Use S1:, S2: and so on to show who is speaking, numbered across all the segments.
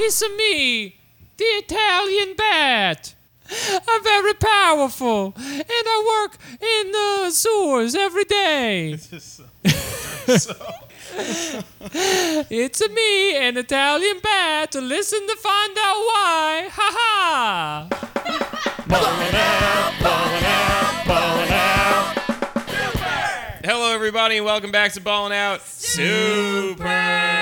S1: It's me, the Italian bat. I'm very powerful, and I work in the sewers every day. it's a me, an Italian bat. To listen to find out why. Ha ha!
S2: Hello, everybody, and welcome back to Ballin' Out Super.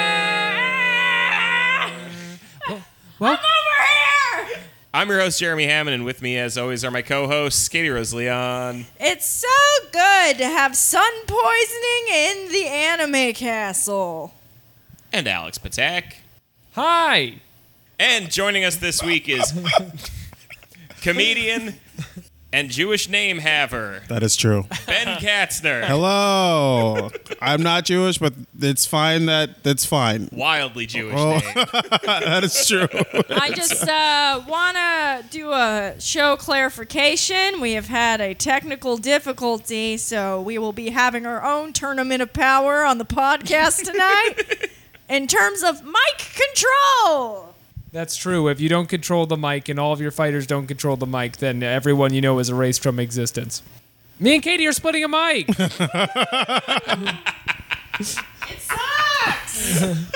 S1: Well,
S2: I'm your host, Jeremy Hammond, and with me, as always, are my co-hosts, Katie Rose Leon.
S3: It's so good to have sun poisoning in the anime castle.
S2: and Alex Patak.
S1: hi.
S2: And joining us this week is comedian and Jewish name haver,
S4: That is true.
S2: Ben Katzner.
S4: Hello. I'm not Jewish, but it's fine that that's fine.
S2: Wildly Jewish
S4: Oh.
S2: name.
S4: That is true.
S3: I just uh, want to do a show clarification. We have had a technical difficulty, so we will be having our own tournament of power on the podcast tonight. In terms of mic control,
S1: That's true. If you don't control the mic and all of your fighters don't control the mic, then everyone you know is erased from existence. Me and Katie are splitting a mic.
S3: it sucks.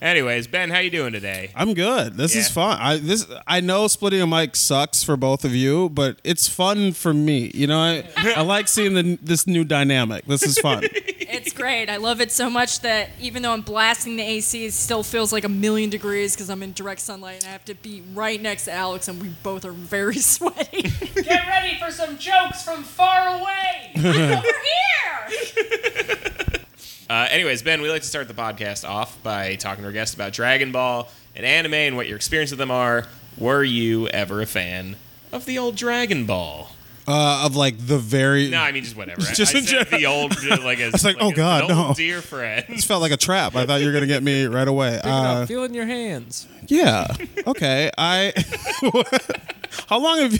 S2: Anyways, Ben, how you doing today?
S4: I'm good. This is fun. I this I know splitting a mic sucks for both of you, but it's fun for me. You know, I, I like seeing the, this new dynamic. This is fun.
S3: it's great. I love it so much that even though I'm blasting the AC, it still feels like a million degrees because I'm in direct sunlight and I have to be right next to Alex, and we both are very sweaty.
S1: Get ready for some jokes from far away.
S3: I'm Over here.
S2: Uh, anyways, Ben, we like to start the podcast off by talking to our guests about Dragon Ball and anime and what your experience with them are. Were you ever a fan of the old Dragon Ball?
S4: Uh, of like the very.
S2: No, I mean just whatever.
S4: Just
S2: I
S4: in
S2: said the old, like as
S4: was like, oh, God, no.
S2: dear friend.
S4: This felt like a trap. I thought you were gonna get me right away. Uh,
S1: Feeling your hands.
S4: yeah. Okay. I. How long have you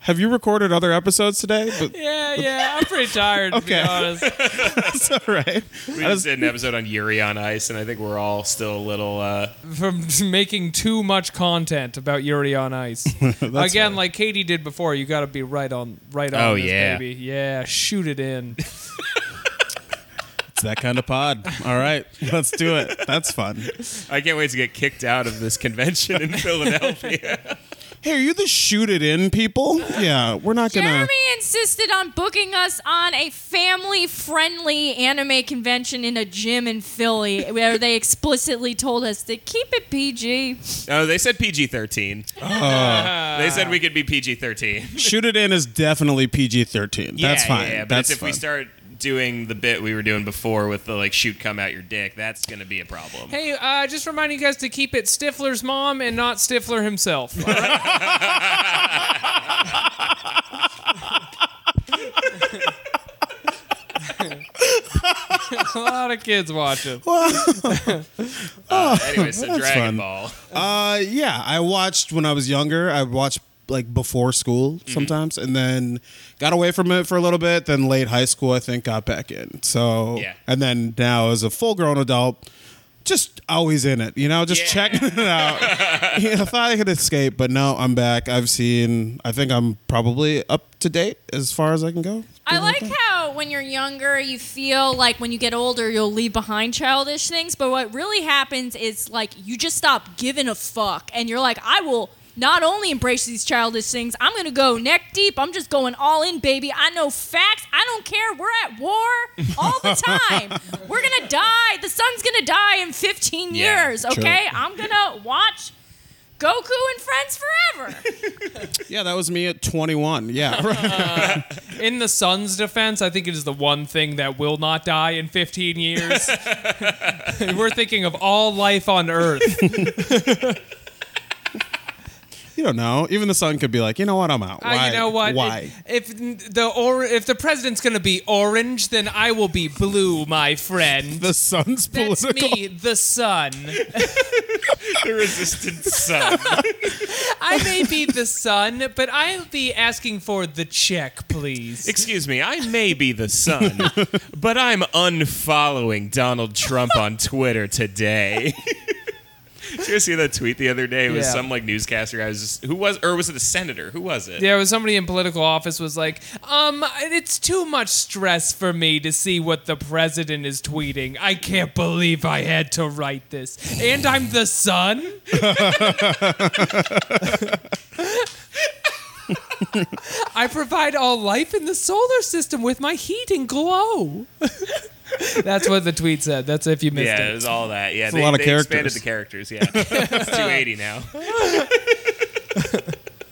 S4: have you recorded other episodes today? But
S1: Yeah, yeah. I'm pretty tired, to
S4: Okay.
S1: be honest.
S4: that's all right.
S2: We just
S4: just-
S2: did an episode on Yuri on Ice, and I think we're all still a little. Uh,
S1: From making too much content about Yuri on Ice. Again,
S4: fair.
S1: like Katie did before, you got to be right on, right on.
S2: Oh,
S1: this,
S2: yeah.
S1: baby. yeah. Shoot it in.
S4: It's that kind of pod. All right, let's do it. That's fun.
S2: I can't wait to get kicked out of this convention in Philadelphia.
S4: Hey, are you the shoot it in people? Yeah, we're not gonna.
S3: Jeremy insisted on booking us on a family-friendly anime convention in a gym in Philly, where they explicitly told us to keep it PG.
S2: oh, they said PG thirteen. Ah. they said we could be PG thirteen.
S4: Shoot it in is definitely PG thirteen. That's
S2: yeah,
S4: fine.
S2: Yeah, yeah, but
S4: That's
S2: it's if we start doing the bit we were doing before with the like shoot come out your dick, that's gonna be a problem.
S1: Hey, uh, just reminding you guys to keep it Stifler's mom and not Stifler himself. all right? A lot of kids watching.
S2: Uh, anyway, so
S4: that's
S2: Dragon
S4: fun.
S2: Ball.
S4: Uh, yeah, I watched when I was younger. I watched like before school
S2: Mm-hmm.
S4: sometimes, and then got away from it for a little bit. Then late high school, I think, got back in. So,
S2: Yeah.
S4: and then now as a full grown adult. Just always in it, you know, just
S2: Yeah.
S4: checking it out. yeah, I thought I could escape, but no, I'm back. I've seen, I think I'm probably up to date as far as I can go.
S3: I like how when you're younger, you feel like when you get older, you'll leave behind childish things. But what really happens is like you just stop giving a fuck, and you're like, I will not only embrace these childish things, I'm gonna go neck deep. I'm just going all in, baby. I know facts. I don't care. We're at war all the time. We're gonna die. The sun's gonna die in 15
S2: Yeah,
S3: years.
S4: true.
S3: Okay, I'm gonna watch. Goku and friends forever.
S4: Yeah, that was me at 21. Yeah, right.
S1: Uh, in the sun's defense, I think it is the one thing that will not die in 15 years. We're thinking of all life on Earth.
S4: You don't know. Even the sun could be like, you know what, I'm out.
S1: Uh, you know what?
S4: Why?
S1: If, if the or if the president's gonna be orange, then I will be blue, my friend.
S4: the sun's
S1: That's
S4: political.
S1: me, the sun.
S2: The resistant sun.
S1: I may be the sun, but I'll be asking for the check, please.
S2: Excuse me, I may be the sun, but I'm unfollowing Donald Trump on Twitter today. Did you guys see that tweet the other day? It was
S1: Yeah.
S2: some like newscaster guy was just, who was or was it a senator? Who was it?
S1: There was somebody in political office was like, um, it's too much stress for me to see what the president is tweeting. I can't believe I had to write this. And I'm the sun? I provide all life in the solar system with my heat and glow. That's what the tweet said. That's if you missed it.
S2: Yeah, it
S1: it.
S2: was all that. Yeah,
S4: a
S2: they,
S4: lot of
S2: they
S4: characters.
S2: expanded the characters. Yeah, it's 280 now.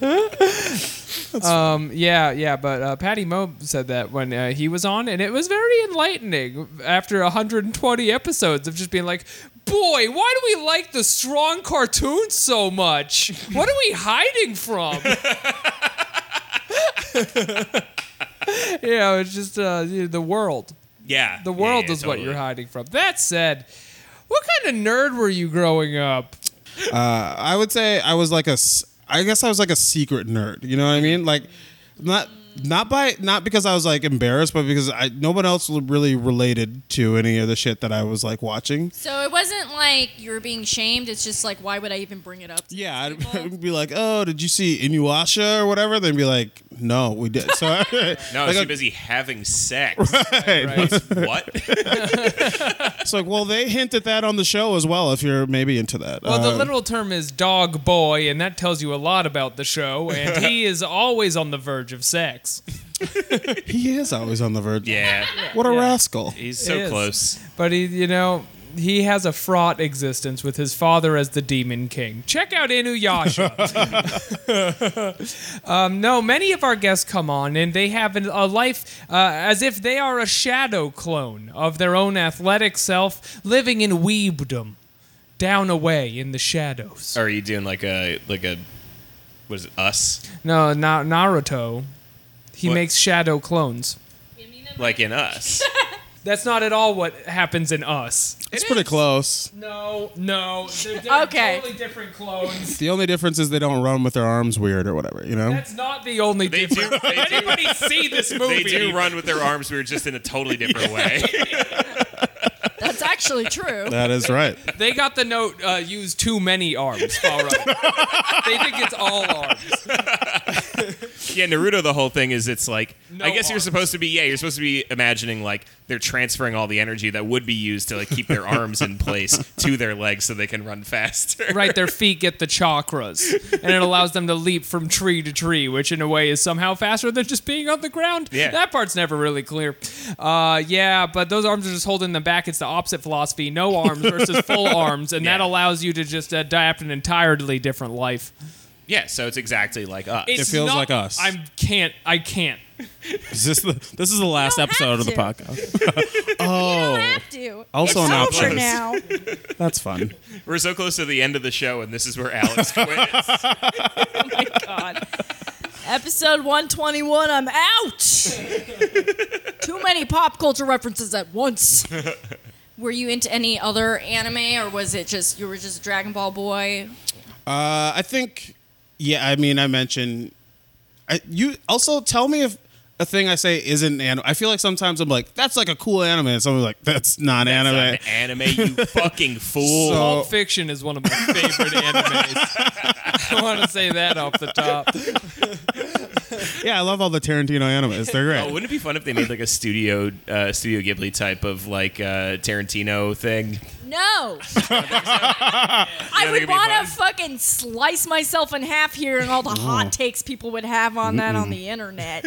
S1: Um, yeah, yeah, but uh, Patty Moe said that when uh, he was on, and it was very enlightening after 120 episodes of just being like, boy, why do we like the strong cartoons so much? What are we hiding from? yeah, it's just uh, the world.
S2: Yeah,
S1: The world
S2: yeah,
S1: is what you're hiding from. That said, what kind of nerd were you growing up?
S4: Uh, I would say I was like a. I guess I was like a secret nerd. You know what I mean? Like, not not by not because I was like embarrassed, but because I no one else really related to any of the shit that I was like watching.
S3: So it wasn't like you were being shamed. It's just like, why would I even bring it up? To
S4: Yeah, I'd. I'd be like, "Oh, did you see Inuyasha or whatever?" They'd be like, "No, we did." So I,
S2: No,
S4: like,
S2: too
S4: a-
S2: busy having sex.
S1: Right.
S2: what?
S4: it's like, well, they hint at that on the show as well. If you're maybe into that.
S1: Well, the
S4: Uh,
S1: literal term is dog boy, and that tells you a lot about the show. And he is always on the verge of sex.
S4: he is always on the verge.
S2: Yeah,
S4: What a
S1: Yeah.
S4: rascal.
S2: he's so
S1: It is.
S2: close.
S1: But he, you know, he has a fraught existence with his father as the Demon King. Check out Inuyasha. um, no, many of our guests come on and they have an, a life uh, as if they are a shadow clone of their own athletic self, living in weebdom, down away in the shadows.
S2: Are you doing like a like a what is it? Us?
S1: No, Na- Naruto. He
S2: What?
S1: makes shadow clones.
S2: Like in us?
S1: That's not at all what happens in us.
S4: It's pretty close.
S1: No, no. They're, they're
S3: Okay.
S1: totally different clones.
S4: The only difference is they don't run with their arms weird or whatever. You know.
S1: That's not the only
S2: They do-
S1: difference.
S2: they do-
S1: Anybody see this movie?
S2: they do run with their arms. We were just in a totally different way.
S3: That's actually true.
S4: that is right.
S1: They got the note. Uh, use too many arms. All right. they think it's all arms.
S2: yeah, Naruto. The whole thing is it's like
S1: No
S2: I guess you're supposed to be. Yeah, you're supposed to be imagining like they're transferring all the energy that would be used to like keep their arms in place to their legs so they can run faster.
S1: Right, their feet get the chakras, and it allows them to leap from tree to tree, which in a way is somehow faster than just being on the ground.
S2: Yeah.
S1: that part's never really clear. Uh, yeah, but those arms are just holding them back. It's the opposite philosophy: no arms versus full arms, and that allows you to just adapt an entirely different life.
S2: Yeah, so it's exactly like us.
S1: It's
S4: feels
S1: not-
S4: like us.
S1: I can't. I can't.
S4: Is this the this is the last
S3: don't
S4: episode
S3: have
S4: of the
S3: to.
S4: podcast?
S3: You don't oh. have to.
S4: Also
S3: it's
S4: an
S3: over
S4: option.
S3: now.
S4: That's fun.
S2: We're so close to the end of the show, and this is where Alex quits.
S3: Oh my god. Episode 121, I'm out. Too many pop culture references at once. Were you into any other anime, or was it just you were just a Dragon Ball boy?
S4: Uh, I think, yeah. I mean, I mentioned. I, you also tell me if a thing I say isn't anime. I feel like sometimes I'm like, that's like a cool anime, and someone's like, that's not
S2: That's
S4: anime.
S2: not an anime, you fucking fool.
S4: So-
S1: Pulp Fiction is one of my favorite animes. I want to say that off the top.
S4: yeah, I love all the Tarantino animes. They're great.
S2: Oh, wouldn't it be fun if they made like a studio uh, Studio Ghibli type of like uh, Tarantino thing?
S3: No. I
S2: think
S3: would
S2: it'd
S3: want to fucking slice myself in half here and all the hot takes people would have on that on the internet.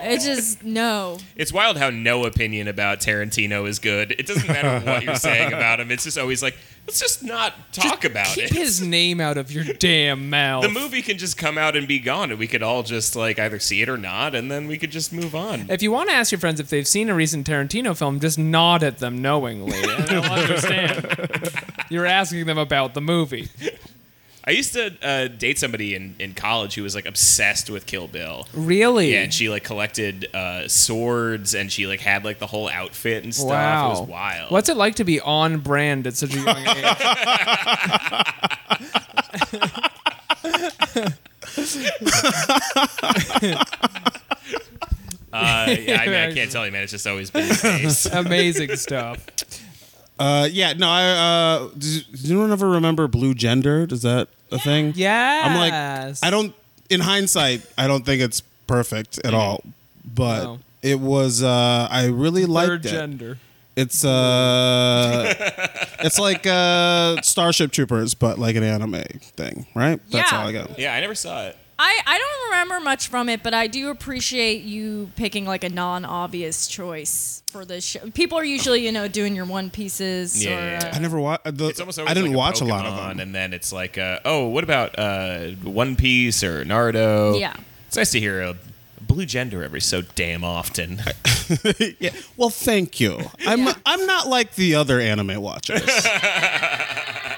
S3: It's just, no.
S2: It's wild how no opinion about Tarantino is good. It doesn't matter what you're saying about him. It's just always like, let's just not talk about it.
S1: Keep
S2: it.
S1: his name out of your damn mouth.
S2: the movie can just come out and be gone, and we could all just like either see it or not, and then we could just move on.
S1: If you want to ask your friends if they've seen a recent Tarantino film, just nod at them knowingly, and they'll understand. You're asking them about the movie.
S2: I used to uh, date somebody in, in college who was like obsessed with Kill Bill.
S1: Really?
S2: Yeah, and she like collected uh, swords, and she like had like the whole outfit and stuff.
S1: wow.
S2: It was wild.
S1: What's it like to be on brand at such a young age?
S2: Uh, yeah, I mean, I can't tell you, man. It's just always been.
S1: Amazing stuff.
S4: Uh, yeah, no, I. Uh, does, does anyone ever remember Blue Gender? Is that a thing?
S1: Yeah.
S4: I'm like, I don't. In hindsight, I don't think it's perfect at all, but
S1: No.
S4: it was. Uh, I really
S1: Third
S4: liked it.
S1: gender.
S4: It's uh, it's like uh, Starship Troopers, but like an anime thing, right? That's
S3: Yeah.
S4: all I got.
S2: Yeah, I never saw it.
S3: I, I don't remember much from it, but I do appreciate you picking like a non-obvious choice for this show. People are usually, you know, doing your One Pieces
S2: Yeah,
S3: or
S2: yeah, yeah.
S3: uh,
S4: I never watched.
S2: It's almost
S4: I didn't
S2: like
S4: watch a lot of them.
S2: and then it's like, uh, oh, what about uh, One Piece or Naruto?
S3: Yeah.
S2: it's nice to hear a blue gender every so damn often.
S4: yeah. Well, thank you. I'm
S3: Yeah.
S4: I'm not like the other anime watchers.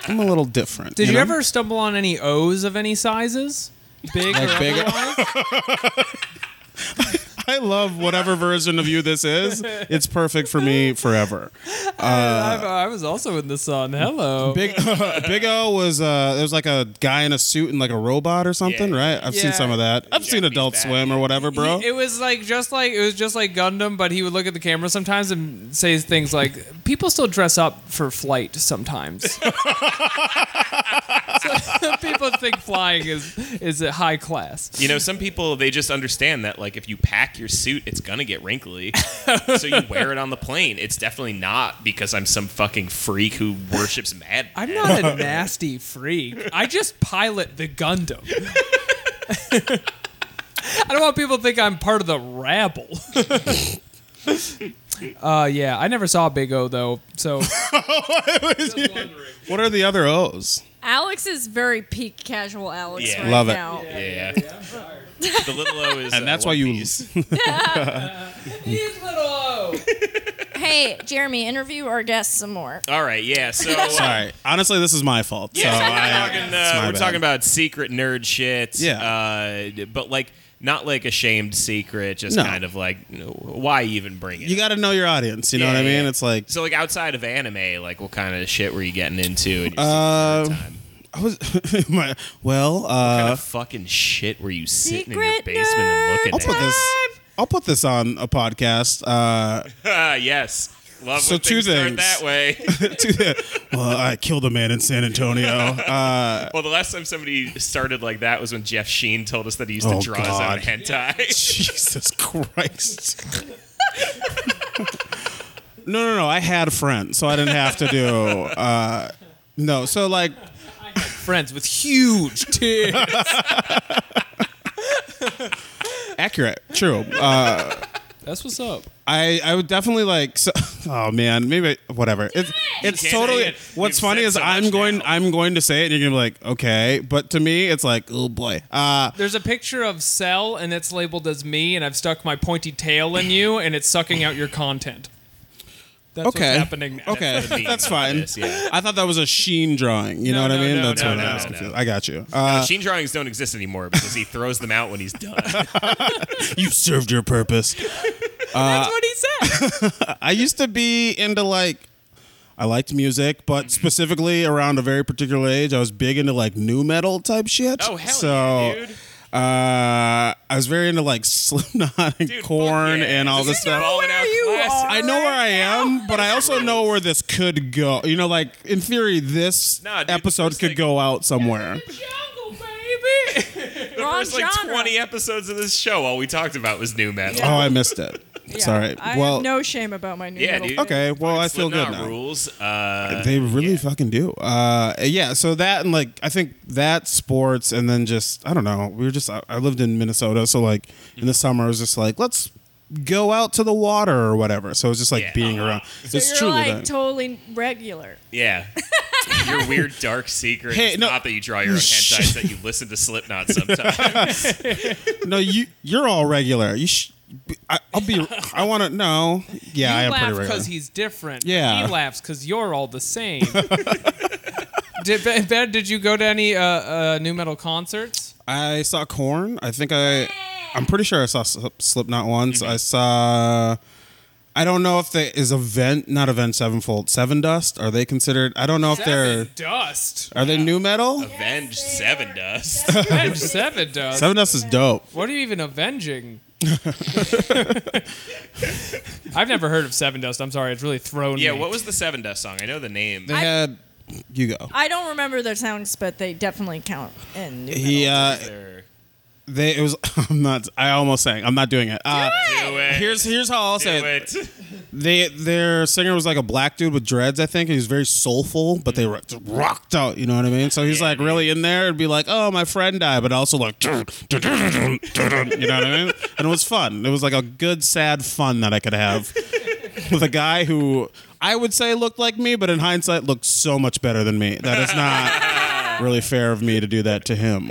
S4: I'm a little different.
S1: Did you,
S4: know?
S1: ever stumble on any O's of any sizes? Big
S4: Like big-
S1: otherwise?
S4: I love whatever version of you this is. It's perfect for me forever.
S1: I, I was also in the sun. Hello.
S4: Big Big O was uh there was like a guy in a suit and like a robot or something,
S2: Yeah.
S4: right? I've
S1: Yeah.
S4: seen some of that. I've seen Adult
S2: Batman.
S4: Swim or whatever, bro.
S1: He- it was like just like it was just like Gundam, but he would look at the camera sometimes and say things like, "People still dress up for flight sometimes." So, people think flying is is a high class.
S2: You know, some people they just understand that like if you pack your suit, it's gonna get wrinkly, so you wear it on the plane. It's definitely not because I'm some fucking freak who worships Mad.
S1: I'm not a nasty freak. I just pilot the Gundam. I don't want people to think I'm part of the rabble. uh, yeah, I never saw Big O though, so
S4: what are the other O's?
S3: Alex is very peak casual Alex
S2: Yeah.
S3: right
S4: Love it.
S3: now.
S2: Yeah, the little O is,
S4: And
S2: uh,
S4: that's why
S2: One
S4: you-
S2: Piece.
S1: he's little O.
S3: Hey, Jeremy, interview our guests some more.
S2: All right, yeah. So uh,
S4: Sorry. Honestly, this is my fault.
S2: Yeah,
S4: so
S2: so we're,
S4: I,
S2: talking,
S4: it's
S2: uh,
S4: my
S2: we're
S4: bad.
S2: talking about secret nerd shit.
S4: Yeah.
S2: Uh, but like not like a shamed secret, just
S4: No.
S2: kind of like why even bring it?
S4: You got to know your audience. You know
S2: Yeah,
S4: what I mean?
S2: yeah.
S4: It's like
S2: so like outside of anime, like what kind of shit were you getting into in your
S4: Uh,
S2: secret time?
S4: I was my, well.
S2: What kind
S4: Uh,
S2: of fucking shit were you sitting in your
S3: Secret
S2: basement and looking
S4: I'll put
S2: at?
S4: this. I'll put this on a podcast. Uh,
S2: Ah, yes. Love
S4: So two
S2: things start that way.
S4: to- well, I killed a man in San Antonio. Uh,
S2: well, the last time somebody started like that was when Jeff Sheen told us that he used
S4: Oh,
S2: to draw
S4: God.
S2: his own hentai.
S4: Jesus Christ. no, no, no. I had a friend, so I didn't have to do. Uh, no, so like,
S1: Friends with huge tits.
S4: accurate, true. Uh,
S1: That's what's up.
S4: I I would definitely like. So, oh man, maybe whatever. It's it's
S2: can't
S4: totally.
S2: it.
S4: What's
S2: You've
S4: funny is
S2: so
S4: I'm going
S2: now.
S4: I'm going to say it, and you're gonna be like, okay. But to me, it's like, oh boy. Uh,
S1: There's a picture of Cell, and it's labeled as me, and I've stuck my pointy tail in you, and it's sucking out your content. That's
S4: okay.
S1: what's happening.
S4: Okay, that's fine.
S2: this, yeah.
S4: I thought that was a Sheen drawing. You know
S1: No,
S4: what I mean?
S1: no,
S4: that's
S1: no,
S4: what
S2: no,
S4: I was
S2: no,
S4: confused.
S2: no.
S4: I got you.
S2: Uh,
S4: Uh,
S2: Sheen drawings don't exist anymore because he throws them out when he's done.
S4: you served your purpose.
S1: That's what he said.
S4: I used to be into like I liked music, but specifically around a very particular age, I was big into like new metal type shit.
S2: Oh hell
S4: so,
S2: yeah, dude!
S4: Uh, I was very into like Slipknot and
S2: Dude,
S4: Korn
S2: yeah.
S4: and all this stuff.
S2: Balling out
S3: you
S2: classic.
S4: I know where I am, but I also know where this could go. You know, like in theory, this
S2: Nah, dude,
S4: episode
S2: first
S4: could
S2: thing-
S4: go out somewhere.
S1: Jungle, baby.
S2: The
S3: Wrong
S2: first like
S3: genre.
S2: 20 episodes of this show, all we talked about was new metal.
S4: Oh, I missed it. Sorry.
S3: I
S4: well,
S3: have no shame about my new
S2: Yeah,
S3: metal.
S2: dude.
S4: Okay, well, I feel good
S2: Slipknot
S4: now.
S2: rules. Uh,
S4: They really fucking do. Uh, yeah. So that and like I think that sports and then just I don't know. We were just I, I lived in Minnesota, so like in the summer I was just like let's go out to the water or whatever. So it's just like
S2: Yeah.
S4: being around.
S3: So
S4: it's
S3: you're
S4: truly
S3: like
S4: that.
S3: totally regular.
S2: yeah. Your weird dark secret
S4: Hey,
S2: is
S4: no.
S2: not that you draw your own hentai, that you listen to Slipknot sometimes.
S4: no, you you're all regular. You. Sh- I, I'll be. I want to. No. Yeah, I
S1: you
S4: am
S1: laugh
S4: pretty regular.
S1: because he's different.
S4: Yeah.
S1: He laughs because you're all the same. did Ben, Ben, did you go to any uh, uh, new metal concerts?
S4: I saw Korn. I think I. I'm pretty sure I saw Slipknot once. I saw. I don't know if there is Event, not Event Sevenfold, Sevendust. Are they considered? I don't know if they're.
S1: Dust.
S4: Are they new metal?
S2: Avenged Sevendust.
S1: Avenge Sevendust.
S4: Seven Dust is dope.
S1: What are you even avenging? I've never heard of Sevendust. I'm sorry, it's really thrown
S2: Yeah,
S1: me.
S2: what was the Sevendust song? I know the name.
S4: They had you go.
S3: I don't remember their songs, but they definitely count in new metal.
S4: uh,
S2: There-
S4: they it was. I'm not. I almost sang. I'm not doing it. Uh,
S2: Do it.
S4: Here's here's how I'll
S2: Do
S4: say it.
S2: it.
S4: They their singer was like a black dude with dreads, I think. And he was very soulful, but they ro- rocked out. You know what I mean? So he's
S2: Yeah,
S4: like really in there. It'd be like, oh, my friend died, but also like, you know what I mean? And it was fun. It was like a good sad fun that I could have with a guy who I would say looked like me, but in hindsight looked so much better than me. That is not really fair of me to do that to him.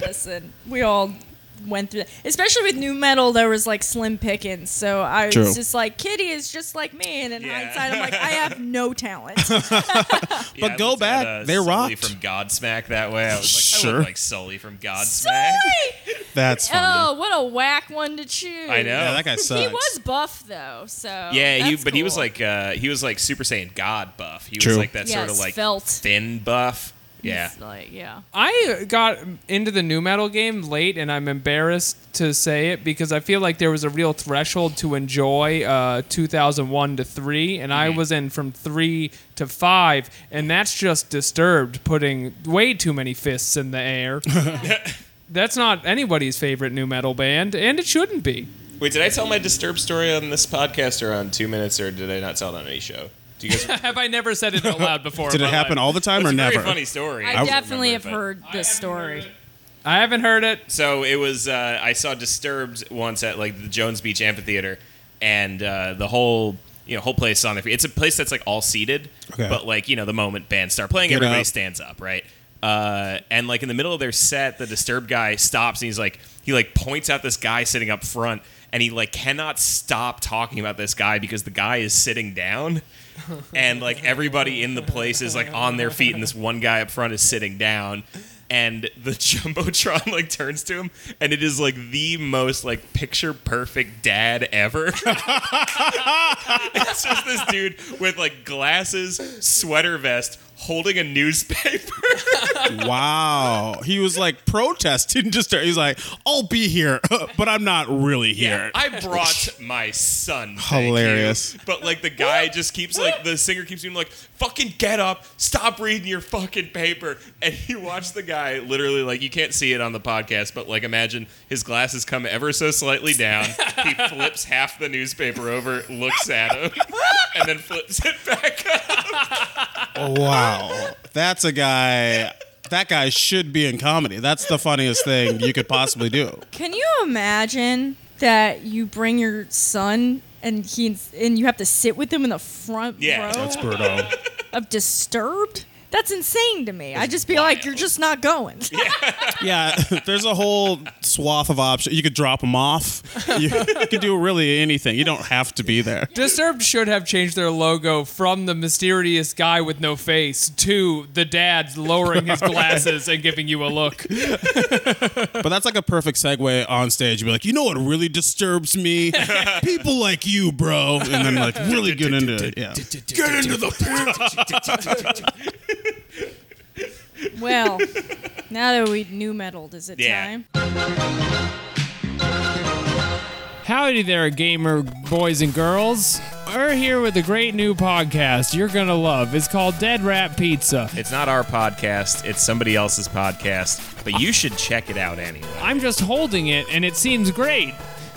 S3: Listen, we all went through that. Especially with new metal, there was like slim pickings. So I
S4: True.
S3: was just like, Kitty is just like me. And in
S2: Yeah.
S3: hindsight, I'm like, I have no talent.
S2: Yeah, I
S4: go
S2: looked
S4: back.
S2: At, uh,
S4: They
S2: Sully
S4: rocked.
S2: from Godsmack that way. I was like, I
S4: Sure.
S2: look like Sully from Godsmack.
S3: Sorry!
S4: That's funny.
S3: Oh, what a whack one to choose.
S2: I know.
S4: yeah, that guy sucks.
S3: He was buff though, so
S2: Yeah, he
S3: that's
S2: but he was
S3: cool.
S2: like uh, he was like Super Saiyan God buff. He
S4: True.
S2: was like that sort of like
S3: felt.
S2: thin buff. Yeah.
S3: He's like yeah.
S1: I got into the new metal game late, and I'm embarrassed to say it because I feel like there was a real threshold to enjoy uh, 2001 to 3, and I was in from 3 to 5, and that's just disturbed, putting way too many fists in the air. that's not anybody's favorite new metal band, and it shouldn't be.
S2: Wait, did I tell my Disturbed story on this podcast or on Two Minutes, or did I not tell it on any show? Do you guys?
S1: Have I never said it out loud before?
S4: Did it happen
S1: life?
S4: all the time
S2: it's
S4: or
S2: a
S4: never?
S2: very funny story.
S3: I,
S2: don't
S3: definitely have
S2: remember,
S3: heard this story.
S1: I haven't heard it.
S2: So it was. Uh, I saw Disturbed once at like the Jones Beach Amphitheater, and uh, the whole you know whole place on their feet. It's a place that's like all seated,
S4: Okay.
S2: but like you know the moment bands start playing,
S4: Get
S2: everybody
S4: up.
S2: stands up, right? Uh, and like in the middle of their set, the Disturbed guy stops and he's like he like points out this guy sitting up front, and he like cannot stop talking about this guy because the guy is sitting down. and like everybody in the place is like on their feet and this one guy up front is sitting down and the jumbotron like turns to him and it is like the most like picture perfect dad ever it's just this dude with like glasses sweater vest holding a newspaper
S4: Wow. He was like protesting just he's like, I'll be here, but I'm not really here.
S2: i brought my son thank you."
S4: Hilarious.
S2: but like the guy just keeps like the singer keeps being like fucking get up stop reading your fucking paper and you watch the guy literally like you can't see it on the podcast but like imagine his glasses come ever so slightly down he flips half the newspaper over looks at him and then flips it back up
S4: wow. Wow, that's a guy. That guy should be in comedy. That's the funniest thing you could possibly do.
S3: Can you imagine that you bring your son and he and you have to sit with him in the front
S2: Yeah.
S3: row
S4: That's brutal.
S3: of Disturbed? That's insane to me. I'd just be like, you're just not going.
S4: Yeah, there's a whole swath of options. You could drop them off. You, you could do really anything. You don't have to be there.
S1: Disturbed should have changed their logo from the mysterious guy with no face to the dad lowering his glasses and giving you a look.
S4: But that's like a perfect segue on stage. You'd be like, you know what really disturbs me? People like you, bro. And then like really get into it. Yeah.
S2: get into the
S3: Well, now that we new metaled, is it
S2: Yeah.
S3: time?
S1: Howdy there, gamer boys and girls. We're here with a great new podcast you're gonna love. It's called Dead Rat Pizza.
S2: it's not our podcast it's somebody else's podcast but you should check it out anyway
S1: I'm just holding it and it seems great.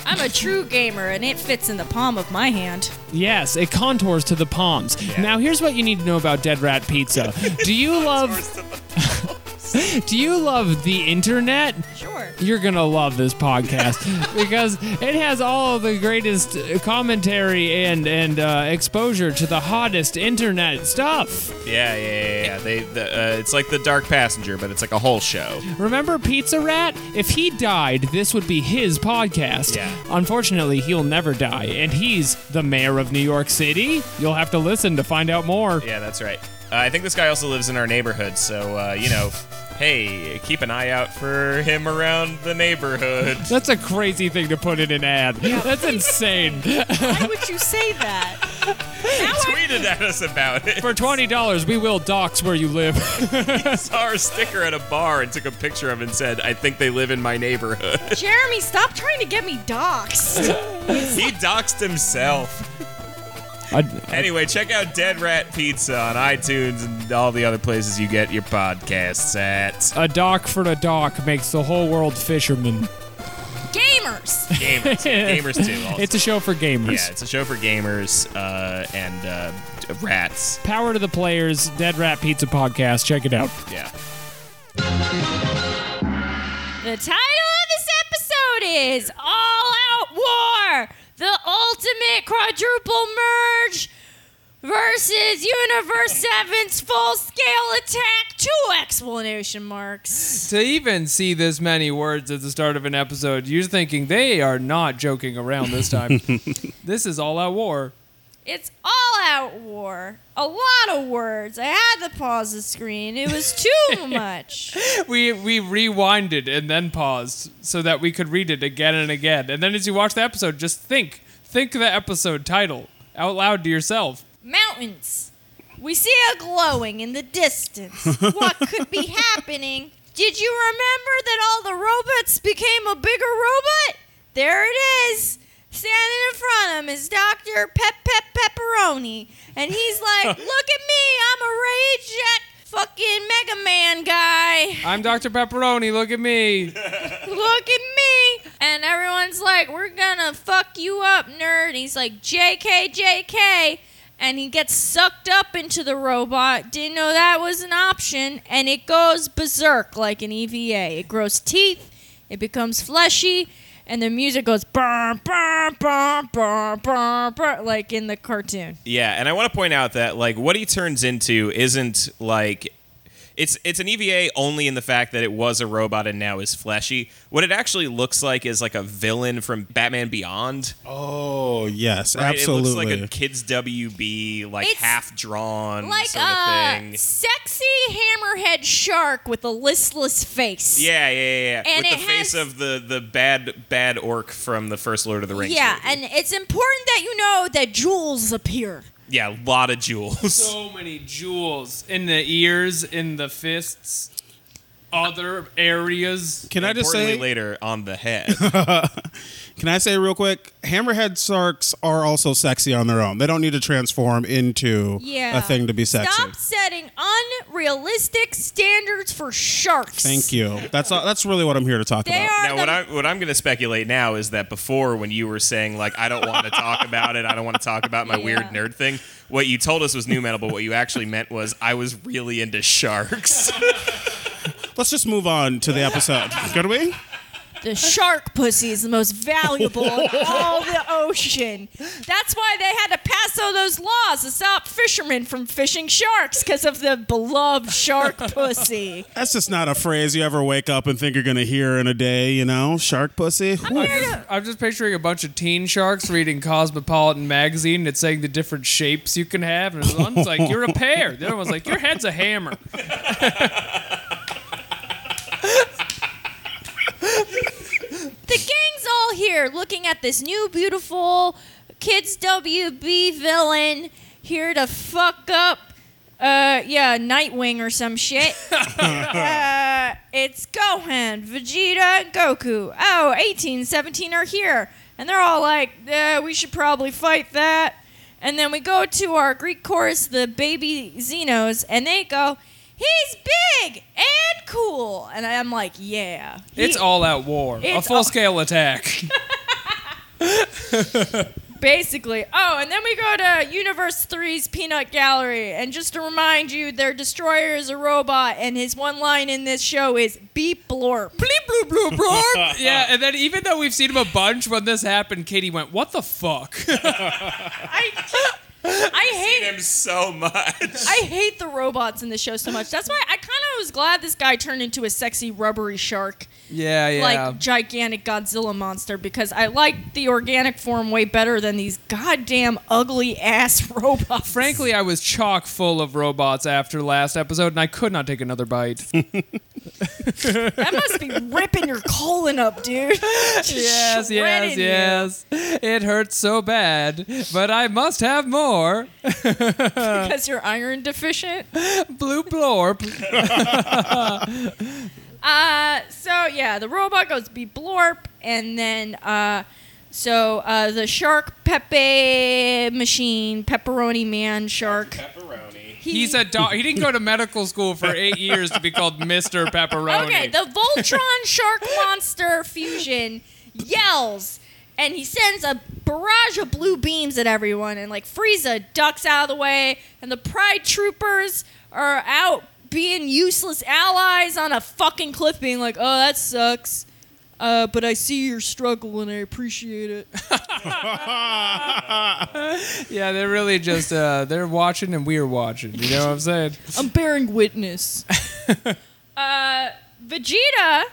S3: I'm a true gamer, and it fits in the palm of my hand.
S1: Yes, it contours to the palms. Now, here's what you need to know about Dead Rat Pizza. Do you love Do you love the internet?
S3: Sure.
S1: You're gonna love this podcast because it has all of the greatest uh, commentary and and uh, exposure to the hottest internet stuff.
S2: Yeah, yeah, yeah. yeah. They, the, uh, it's like the Dark Passenger, but it's like a whole show.
S1: Remember Pizza Rat? If he died, this would be his podcast.
S2: Yeah.
S1: Unfortunately, he'll never die, and he's the mayor of New York City. You'll have to listen to find out more.
S2: Yeah, that's right. Uh, I think this guy also lives in our neighborhood, so uh, you know, hey, keep an eye out for him around the neighborhood.
S1: That's a crazy thing to put in an ad. That's insane.
S3: Why would you say that?
S2: He tweeted at us about it.
S1: For twenty dollars, we will dox where you live.
S2: Saw our sticker at a bar and took a picture of it and said, "I think they live in my neighborhood."
S3: Jeremy, stop trying to get me doxxed.
S2: he doxed himself. Anyway, check out Dead Rat Pizza on iTunes and all the other places you get your podcasts at.
S1: a dock for the dock makes the whole world fishermen.
S3: Gamers.
S2: Gamers, gamers too. Also.
S1: It's a show for gamers.
S2: yeah, it's a show for gamers uh, and uh, rats.
S1: Power to the players, Dead Rat Pizza Podcast. Check it out.
S2: Yeah.
S3: The title of this episode is All Out War, the ultimate quadruple merge versus Universe 7's full scale attack. Two explanation marks.
S1: To even see this many words at the start of an episode, you're thinking they are not joking around this time. this is all out war.
S3: It's all out war. A lot of words. I had to pause the screen. It was too much.
S1: We we rewinded and then paused so that we could read it again and again. And then as you watch the episode, just think, think the episode title out loud to yourself.
S3: Mountains. We see a glowing in the distance. what could be happening? Did you remember that all the robots became a bigger robot? There it is. Standing in front of him is Dr. Pep Pep Pepperoni. And he's like, look at me, I'm a Rage Jet fucking Mega Man guy.
S1: I'm Dr. Pepperoni. Look at me.
S3: Look at me. And everyone's like, we're gonna fuck you up, nerd. And he's like, JK, JK. And he gets sucked up into the robot. Didn't know that was an option. And it goes berserk like an EVA. It grows teeth, it becomes fleshy, and the music goes burr, burr, burr, burr, burr, burr, like in the cartoon.
S2: Yeah, and I want to point out that like what he turns into isn't like it's it's an EVA only in the fact that it was a robot and now is fleshy. What it actually looks like is like a villain from Batman Beyond.
S4: Oh yes,
S2: Right?
S4: absolutely.
S2: It looks like a kids WB, like
S3: It's
S2: half drawn
S3: Like
S2: sort of
S3: a
S2: thing.
S3: sexy hammerhead shark with a listless face.
S2: Yeah, yeah, yeah. yeah.
S3: And
S2: With
S3: it
S2: the face
S3: has-
S2: of the the bad bad orc from the first Lord of the Rings.
S3: Yeah,
S2: movie.
S3: and it's important that you know that jewels appear.
S2: Yeah, a lot of jewels.
S1: So many jewels in the ears, in the fists, other areas.
S4: Can I just
S2: Importantly
S4: say?
S2: later on the head.
S4: Can I say real quick? Hammerhead sharks are also sexy on their own. They don't need to transform into
S3: Yeah.
S4: a thing to be sexy.
S3: Stop setting unrealistic standards for sharks.
S4: Thank you. That's all, that's really what I'm here to talk
S3: They
S4: about.
S2: Now,
S3: the
S2: what I'm what I'm going to speculate now is that before, when you were saying like I don't want to talk about it, I don't want to talk about my weird nerd thing. What you told us was new metal, but what you actually meant was I was really into sharks.
S4: Let's just move on to the episode. Could we?
S3: The shark pussy is the most valuable in all the ocean. That's why they had to pass all those laws to stop fishermen from fishing sharks because of the beloved shark pussy.
S4: That's just not a phrase you ever wake up and think you're gonna hear in a day. You know, shark pussy.
S1: I'm just, I'm just picturing a bunch of teen sharks reading Cosmopolitan magazine. And it's saying the different shapes you can have, and one's like you're a pear. The other one's like your head's a hammer.
S3: The gang's all here looking at this new beautiful kids WB villain here to fuck up uh yeah, Nightwing or some shit. uh, it's Gohan, Vegeta, and Goku. Oh, 18, 17 are here. And they're all like, uh, we should probably fight that. And then we go to our Greek chorus, the baby Zenos, and they go, he's big and cool. And I'm like, yeah. he-
S1: It's all out war, a
S3: It's
S1: full
S3: all-
S1: scale attack.
S3: Basically. Oh, and then we go to Universe 3's Peanut Gallery. And just to remind you, their destroyer is a robot, and his one line in this show is beep blorp.
S1: Bleep bloop bloop blorp. Yeah, and then even though we've seen him a bunch when this happened, Katie went, "What the fuck?"
S3: I, I hate
S2: him so much.
S3: I hate the robots in the show so much. That's why I kind of was glad this guy turned into a sexy rubbery shark
S1: Yeah, yeah.
S3: like gigantic Godzilla monster because I like the organic form way better than these goddamn ugly ass robots.
S1: Frankly, I was chock full of robots after last episode, and I could not take another bite.
S3: that must be ripping your colon up, dude. Just
S1: yes, yes,
S3: you.
S1: yes. It hurts so bad, but I must have more.
S3: Because you're iron deficient.
S1: Blue blorp.
S3: Uh, so yeah, the robot goes to be Blorp, and then uh, so uh, the shark Pepe machine, pepperoni man shark.
S2: Pepperoni.
S3: He-
S1: He's a dog. He didn't go to medical school for eight years to be called Mr. Pepperoni.
S3: Okay, the Voltron shark monster fusion yells and he sends a barrage of blue beams at everyone and like Frieza ducks out of the way and the Pride troopers are out being useless allies on a fucking cliff being like, "Oh, that sucks." Uh, but I see your struggle and I appreciate it.
S1: yeah, they're really just uh, they're watching and we're watching. You know what I'm saying?
S3: I'm bearing witness. uh, Vegeta,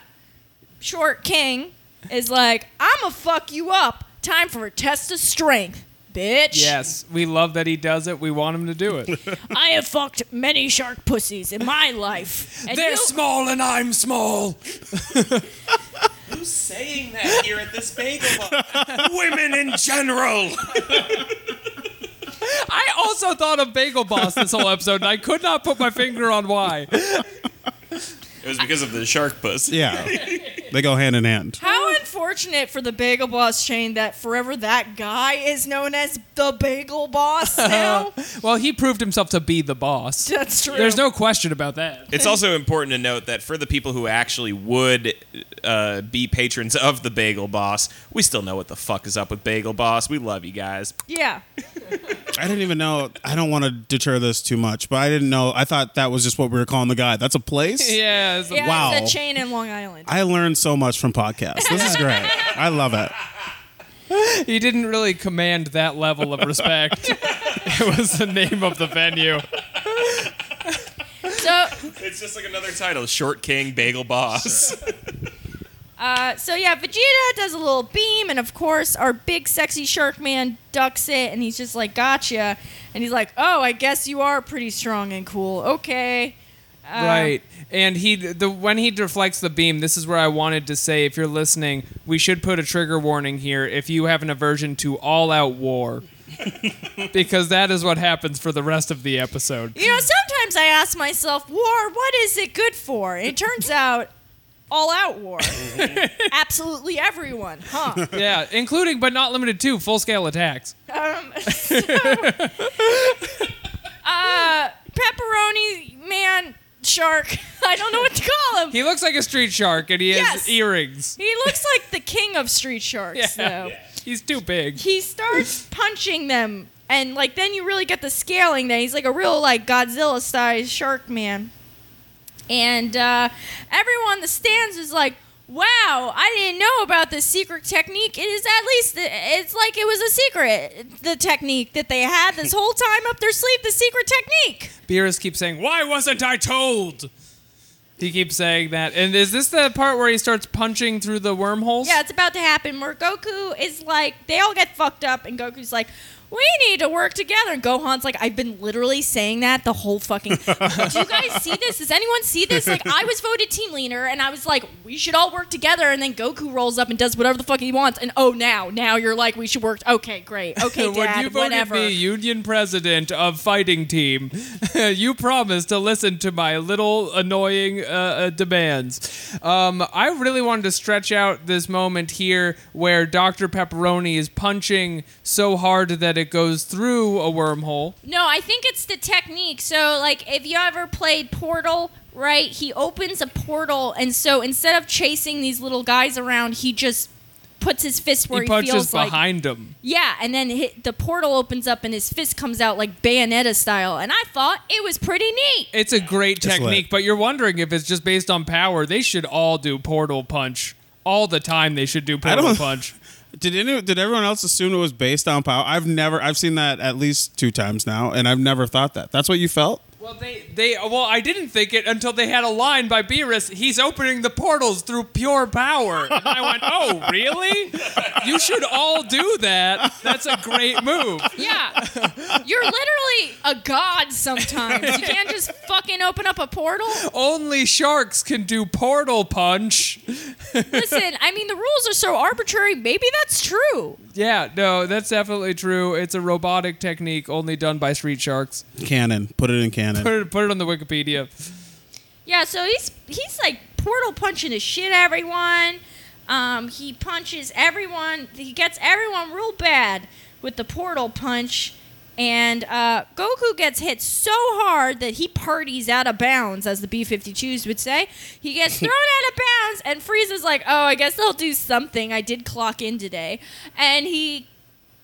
S3: short king, is like, I'ma fuck you up. Time for a test of strength, bitch.
S1: Yes, we love that he does it. We want him to do it.
S3: I have fucked many shark pussies in my life. And
S1: they're
S3: you-
S1: small and I'm small.
S2: Who's saying that here at this bagel bar? Women in general.
S1: I also thought of Bagel Boss this whole episode, and I could not put my finger on why.
S2: It was because of the shark puss.
S4: Yeah, they go hand in hand.
S3: How unfortunate for the Bagel Boss chain that forever that guy is known as the Bagel Boss now.
S1: Well, he proved himself to be the boss.
S3: That's true.
S1: There's no question about that.
S2: It's also important to note that for the people who actually would uh, be patrons of the Bagel Boss, we still know what the fuck is up with Bagel Boss. We love you guys.
S3: Yeah.
S4: I didn't even know. I don't want to deter this too much, but I didn't know. I thought that was just what we were calling the guy. That's a place.
S1: Yeah, it's a-
S3: Yeah,
S4: Wow.
S3: it's a chain in Long Island.
S4: I learned so much from podcasts. This is great. I love it.
S1: he didn't really command that level of respect. it was the name of the venue.
S3: So
S2: It's just like another title Short King Bagel Boss.
S3: Uh, so yeah, Vegeta does a little beam, and of course, our big sexy shark man ducks it, and he's just like, "Gotcha," and he's like, "Oh, I guess you are pretty strong and cool. Okay." Uh,
S1: right. And he the when he deflects the beam, this is where I wanted to say if you're listening, we should put a trigger warning here if you have an aversion to all out war. because that is what happens for the rest of the episode.
S3: You know, sometimes I ask myself, "War, what is it good for?" It turns out, all out war. Absolutely everyone, huh?
S1: Yeah, including but not limited to full scale attacks.
S3: Um, so, uh, pepperoni man shark. I don't know what to call him.
S1: He looks like a street shark and he has earrings.
S3: He looks like the king of street sharks,
S1: Yeah.
S3: though.
S1: He's too big.
S3: He starts punching them, and like then you really get the scaling. That he's like a real like Godzilla sized shark man. And uh, everyone in the stands is like, "Wow, I didn't know about this secret technique. It is at least it's like it was a secret. The technique that they had this whole time up their sleeve. The secret technique."
S1: Beerus keeps saying, Why wasn't I told? He keeps saying that. And is this the part where he starts punching through the wormholes?
S3: Yeah, it's about to happen. Where Goku is like, they all get fucked up, and Goku's like, "We need to work together." And Gohan's like, "I've been literally saying that the whole fucking." Do you guys see this? Does anyone see this? Like, I was voted team leader, and I was like, "We should all work together." And then Goku rolls up and does whatever the fuck he wants. And oh, now, now you're like, "We should work." Okay, great. Okay,
S1: when
S3: Dad.
S1: you voted
S3: whatever.
S1: me union president of fighting team, you promised to listen to my little annoying uh, uh, demands. Um, I really wanted to stretch out this moment here where Dr. Pepperoni is punching so hard that it goes through a wormhole.
S3: No, I think it's the technique. So, like, if you ever played Portal, right? He opens a portal, and so instead of chasing these little guys around, he just puts his fist where
S1: he
S3: he,
S1: punches
S3: feels like.
S1: behind him.
S3: Yeah, and then hit, the portal opens up, and his fist comes out like Bayonetta style, and I thought it was pretty neat.
S1: It's a great
S4: It's
S1: technique,
S4: lit.
S1: but you're wondering if it's just based on power. They should all do portal punch. All the time they should do portal punch.
S4: Did any, did everyone else assume it was based on power? I've never. I've seen that at least two times now, and I've never thought that. That's what you felt.
S1: Well, they, they, well, I didn't think it until they had a line by Beerus. He's opening the portals through pure power. And I went, oh, really? You should all do that. That's a great move.
S3: Yeah. You're literally a god sometimes. You can't just fucking open up a portal.
S1: Only sharks can do portal punch.
S3: Listen, I mean, the rules are so arbitrary. Maybe that's true.
S1: Yeah, no, that's definitely true. It's a robotic technique only done by street sharks.
S4: Canon. Put it in canon.
S1: Put it, put it on the Wikipedia.
S3: Yeah, so he's he's like portal punching the shit everyone. Um, he punches everyone. He gets everyone real bad with the portal punch. And uh, Goku gets hit so hard that he parties out of bounds, as the B-52s would say. He gets thrown out of bounds, and Frieza's like, "Oh, I guess I'll do something. I did clock in today." And he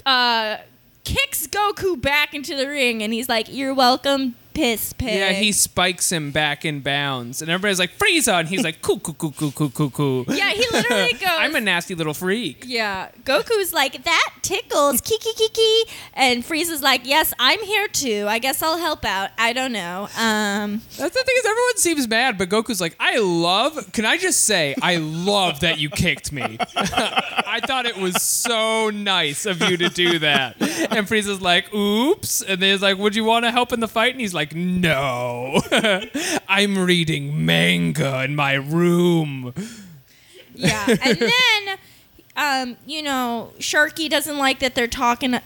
S3: uh, kicks Goku back into the ring, and he's like, "You're welcome, piss pig."
S1: Yeah, he spikes him back in bounds, and everybody's like Frieza, and he's like coo coo coo coo coo coo coo.
S3: Yeah, he literally goes.
S1: I'm a nasty little freak.
S3: Yeah, Goku's like that tickles, kiki kiki, and Frieza's like, yes, I'm here too. I guess I'll help out. I don't know. Um,
S1: That's the thing is everyone seems mad, but Goku's like, I love. Can I just say, I love that you kicked me. I thought it was so nice of you to do that. And Frieza's like, oops. And then he's like, would you want to help in the fight? And he's like, no. I'm reading manga in my room.
S3: yeah, and then, um, you know, Sharky doesn't like that they're talking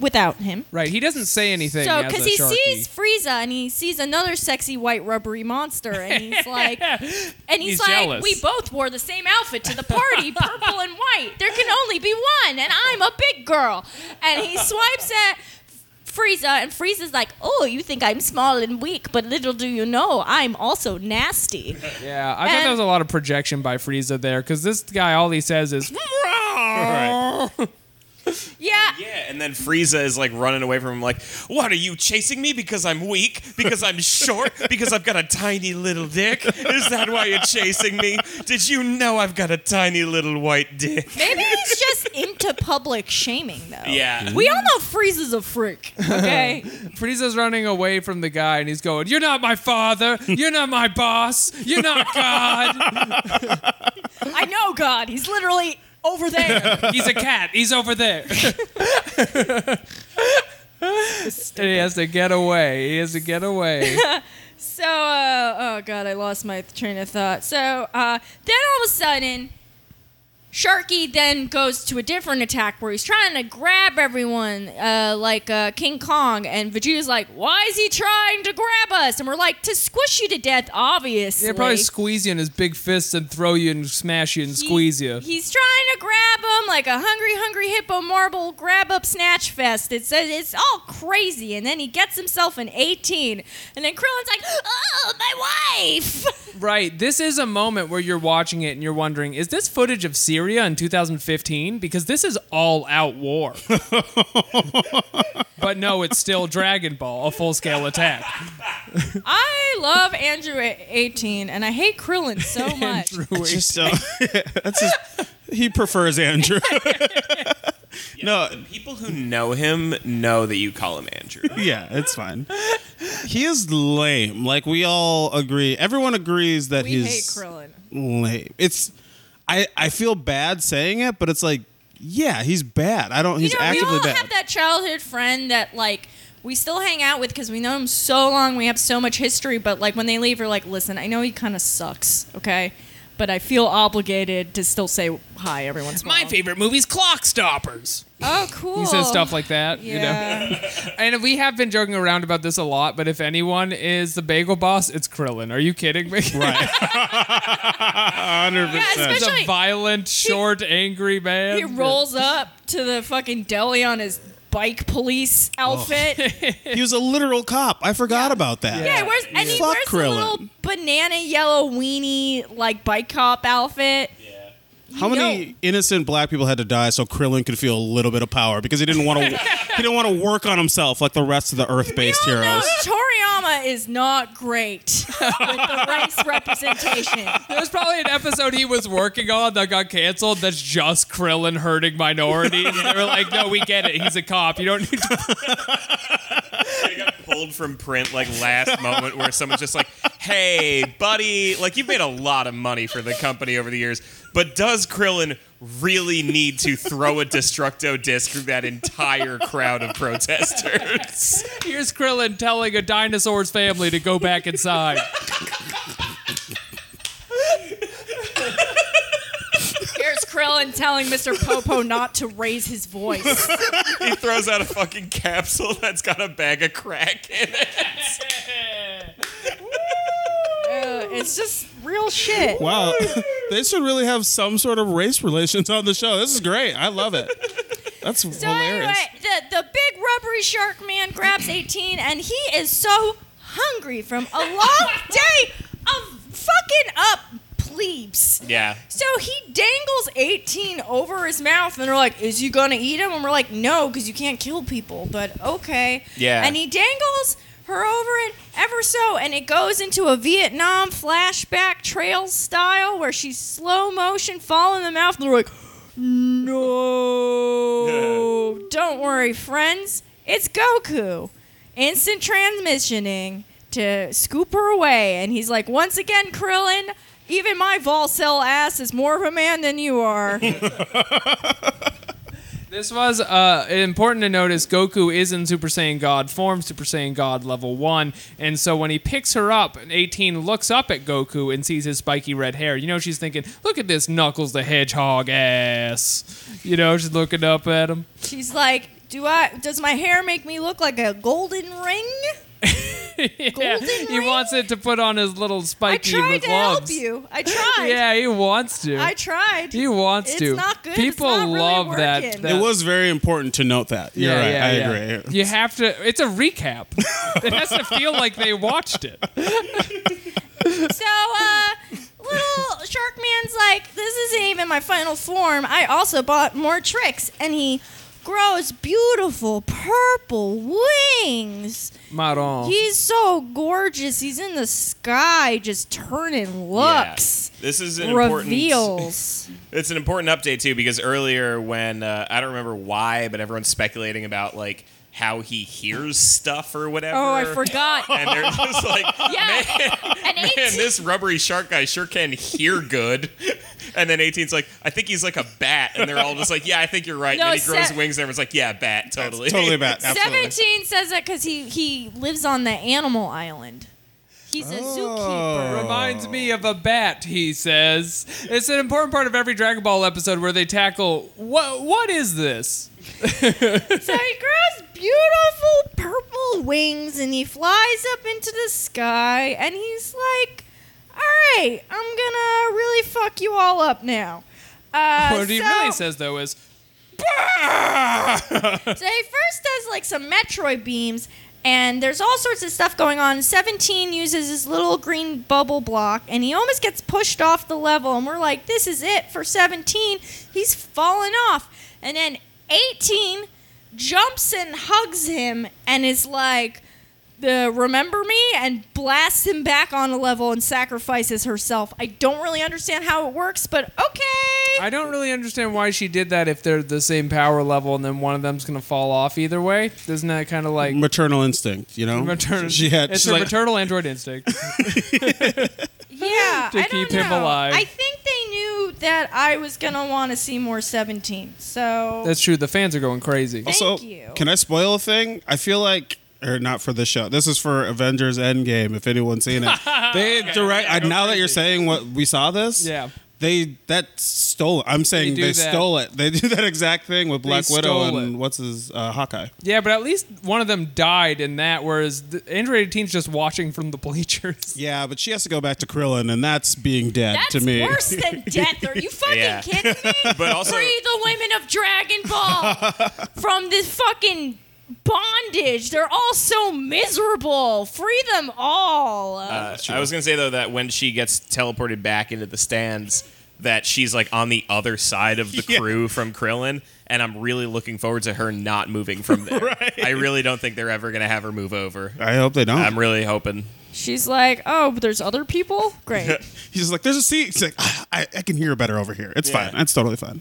S3: without him.
S1: Right. He doesn't say anything.
S3: So,
S1: because
S3: because he sees Frieza and he sees another sexy white rubbery monster, and he's like, and he's,
S1: He's
S3: like,
S1: jealous.
S3: we both wore the same outfit to the party, purple and white. There can only be one, and I'm a big girl. And he swipes at Frieza, uh, and Frieza's like, oh, you think I'm small and weak, but little do you know, I'm also nasty.
S1: Yeah, I thought
S3: And-
S1: there was a lot of projection by Frieza there because this guy, all he says is,
S3: Yeah.
S2: Oh, yeah, and then Frieza is like running away from him, like, "What are you chasing me because I'm weak? Because I'm short? Because I've got a tiny little dick? Is that why you're chasing me? Did you know I've got a tiny little white dick?"
S3: Maybe he's just into public shaming, though.
S2: Yeah.
S3: We all know Frieza's a freak, okay?
S1: Frieza's running away from the guy and he's going, You're not my father. You're not my boss. You're not God.
S3: I know God. He's literally over there.
S1: He's a cat. He's over there. and he has to get away. He has to get away.
S3: So, uh, oh god, I lost my train of thought. So, uh, then all of a sudden, Sharky then goes to a different attack where he's trying to grab everyone, uh, like uh, King Kong, and Vegeta's like, "Why is he trying to grab us?" And we're like, "To squish you to death, obviously."
S1: He'll probably squeeze you in his big fists and throw you and smash you and
S3: He-
S1: squeeze you.
S3: He's trying to grab him like a hungry, hungry hippo marble grab up snatch fest. It's it's all crazy, and then he gets himself an 18, and then Krillin's like, "Oh, my wife!"
S1: Right. This is a moment where you're watching it and you're wondering, is this footage of Syria in 2015? Because this is all out war. but no, it's still Dragon Ball, a full scale attack.
S3: I love Andrew 18, and I hate Krillin so much.
S4: Just uh, that's his, he prefers Andrew. no,
S2: People who know him know that you call him Andrew.
S4: yeah, it's fine. He is lame. Like we all agree. Everyone agrees that
S3: we hate
S4: he's
S3: Krillin.
S4: lame. It's I I feel bad saying it, but it's like yeah, he's bad. I don't. He's
S3: you know, we
S4: actively
S3: all
S4: bad.
S3: have that childhood friend that like we still hang out with because we know him so long. We have so much history, but like when they leave, we're like, listen, I know he kind of sucks, okay, but I feel obligated to still say hi every once in a while.
S1: My favorite movie's Clock Stoppers.
S3: Oh, cool.
S1: He says stuff like that, you know.
S3: Yeah.
S1: And we have been joking around about this a lot, but if anyone is the bagel boss, it's Krillin. Are you kidding me?
S4: right. Hundred
S3: Yeah,
S4: percent.
S1: He's
S3: especially
S1: a violent, short, angry man.
S3: he rolls up to the fucking deli on his bike police oh. outfit.
S4: He was a literal cop. I forgot
S3: Yeah.
S4: about that.
S3: Yeah, he wears, and he
S4: Fuck
S3: wears a little banana yellow weenie like bike cop outfit.
S4: How
S3: You
S4: many
S3: know-
S4: innocent black people had to die so Krillin could feel a little bit of power because he didn't want to he didn't want to work on himself like the rest of the Earth-based
S3: We all know
S4: heroes.
S3: Toriyama is not great with the race representation.
S1: There's probably an episode he was working on that got canceled that's just Krillin hurting minorities. And they were like, no, we get it. He's a cop. You don't need to.
S2: he got pulled pulled from print like last moment where someone's just like, "Hey, buddy, like you've made a lot of money for the company over the years, but does Krillin really need to throw a Destructo disc through that entire crowd of protesters?"
S1: Here's Krillin telling a dinosaur's family to go back inside.
S3: Here's Krillin telling Mr. Popo not to raise his voice.
S2: he throws out a fucking capsule that's got a bag of crack in it.
S3: It's just real shit.
S4: Wow, they should really have some sort of race relations on the show. This is great. I love it. That's
S3: So
S4: hilarious.
S3: anyway, the the big rubbery shark man grabs 18, and he is so hungry from a long day of fucking up plebes.
S2: Yeah.
S3: So he dangles 18 over his mouth, and they're like, "Is he gonna eat him?" And we're like, "No, because you can't kill people." But okay.
S2: Yeah.
S3: And he dangles her over it ever so, and it goes into a Vietnam flashback trail style where she's slow motion fall in the mouth, and they're like, "No, don't worry, friends. It's Goku." Instant transmissioning to scoop her away, and he's like, "Once again, Krillin." Even my Volcel ass is more of a man than you are.
S1: This was uh, important to notice. Goku is in Super Saiyan God form, Super Saiyan God level one, and so when he picks her up, 18 looks up at Goku and sees his spiky red hair. You know, she's thinking, "Look at this Knuckles the Hedgehog ass." You know, she's looking up at him.
S3: She's like, "Do I? Does my hair make me look like a golden ring?"
S1: yeah,
S3: Golden
S1: he
S3: ring?
S1: wants it to put on his little spiky gloves.
S3: I
S1: spiky
S3: tried to help you. I tried.
S1: Yeah, he wants to.
S3: I tried.
S1: he wants
S3: It's
S1: to.
S3: not good. It's
S1: People
S3: not really
S1: love that, that.
S4: it was very important to note that. You're right. I agree.
S1: You have to. It's a recap. it has to feel like they watched it.
S3: So, uh, little Sharkman's like, "This isn't even my final form. I also bought more tricks," and he grows beautiful purple wings.
S1: Maron.
S3: He's so gorgeous. He's in the sky, just turning looks.
S2: Yeah. This is an important
S3: reveals.
S2: It's an important update too because earlier when uh, I don't remember why, but everyone's speculating about like how he hears stuff or whatever.
S3: Oh, I forgot.
S2: And they're just like,
S3: Yeah.
S2: man,
S3: And
S2: man,
S3: 18
S2: this rubbery shark guy sure can hear good. And then 18's like, I think he's like a bat, and they're all just like, Yeah, I think you're right.
S3: No,
S2: and then he grows
S3: se-
S2: wings, and everyone's like, Yeah, bat, totally,
S4: Totally bat. Absolutely.
S3: 17 says that because he, he lives on the animal island. He's a
S4: Oh.
S3: zookeeper.
S1: Reminds me of a bat, he says. It's an important part of every Dragon Ball episode where they tackle what what is this?
S3: So he grows beautiful purple wings and he flies up into the sky and he's like, all right, I'm gonna really fuck you all up now. Uh,
S1: what he
S3: so-
S1: really says though is
S3: So he first does like some Metroid beams, and there's all sorts of stuff going on. 17 uses his little green bubble block, and he almost gets pushed off the level. And we're like, this is it for 17. He's falling off. And then 18 jumps and hugs him and is like, the remember me and blasts him back on a level and sacrifices herself. I don't really understand how it works, but okay.
S1: I don't really understand why she did that if they're the same power level and then one of them's gonna fall off either way. Doesn't that kind of like
S4: Maternal instinct, you know.
S1: maternal?
S4: She had.
S1: it's
S4: she's
S1: a
S4: like,
S1: maternal android instinct.
S3: Yeah,
S1: to
S3: I
S1: keep
S3: don't
S1: him
S3: know.
S1: alive.
S3: I think they knew that I was gonna want to see more 17. So
S1: That's true. The fans are going crazy.
S4: also,
S3: Thank you.
S4: can I spoil a thing? I feel like. Or not for the show. This is for Avengers Endgame. If anyone's seen it, they direct. I, now that you're saying what we saw this,
S1: Yeah.
S4: They that stole it. I'm saying
S1: They
S4: they, stole it. They do that exact thing with Black Widow and
S1: it.
S4: what's his uh, Hawkeye.
S1: Yeah, but at least one of them died in that, whereas the Android 18's just watching from the bleachers.
S4: Yeah, but she has to go back to Krillin, and that's being dead
S3: that's
S4: to me.
S3: worse than death. Are you fucking
S2: Yeah.
S3: kidding me?
S2: But also,
S3: Free the women of Dragon Ball from this fucking bondage. They're all so miserable. Free them all.
S2: Uh, I was gonna say though that when she gets teleported back into the stands, that she's like on the other side of the
S4: Yeah.
S2: crew from Krillin, and I'm really looking forward to her not moving from there.
S4: Right.
S2: I really don't think they're ever gonna have her move over.
S4: I hope they don't.
S2: I'm really hoping.
S3: She's like, oh, but there's other people. Great.
S4: He's just like, "There's a seat." He's like, "Ah, I, "I can hear better over here. It's
S2: Yeah.
S4: fine. It's totally fine."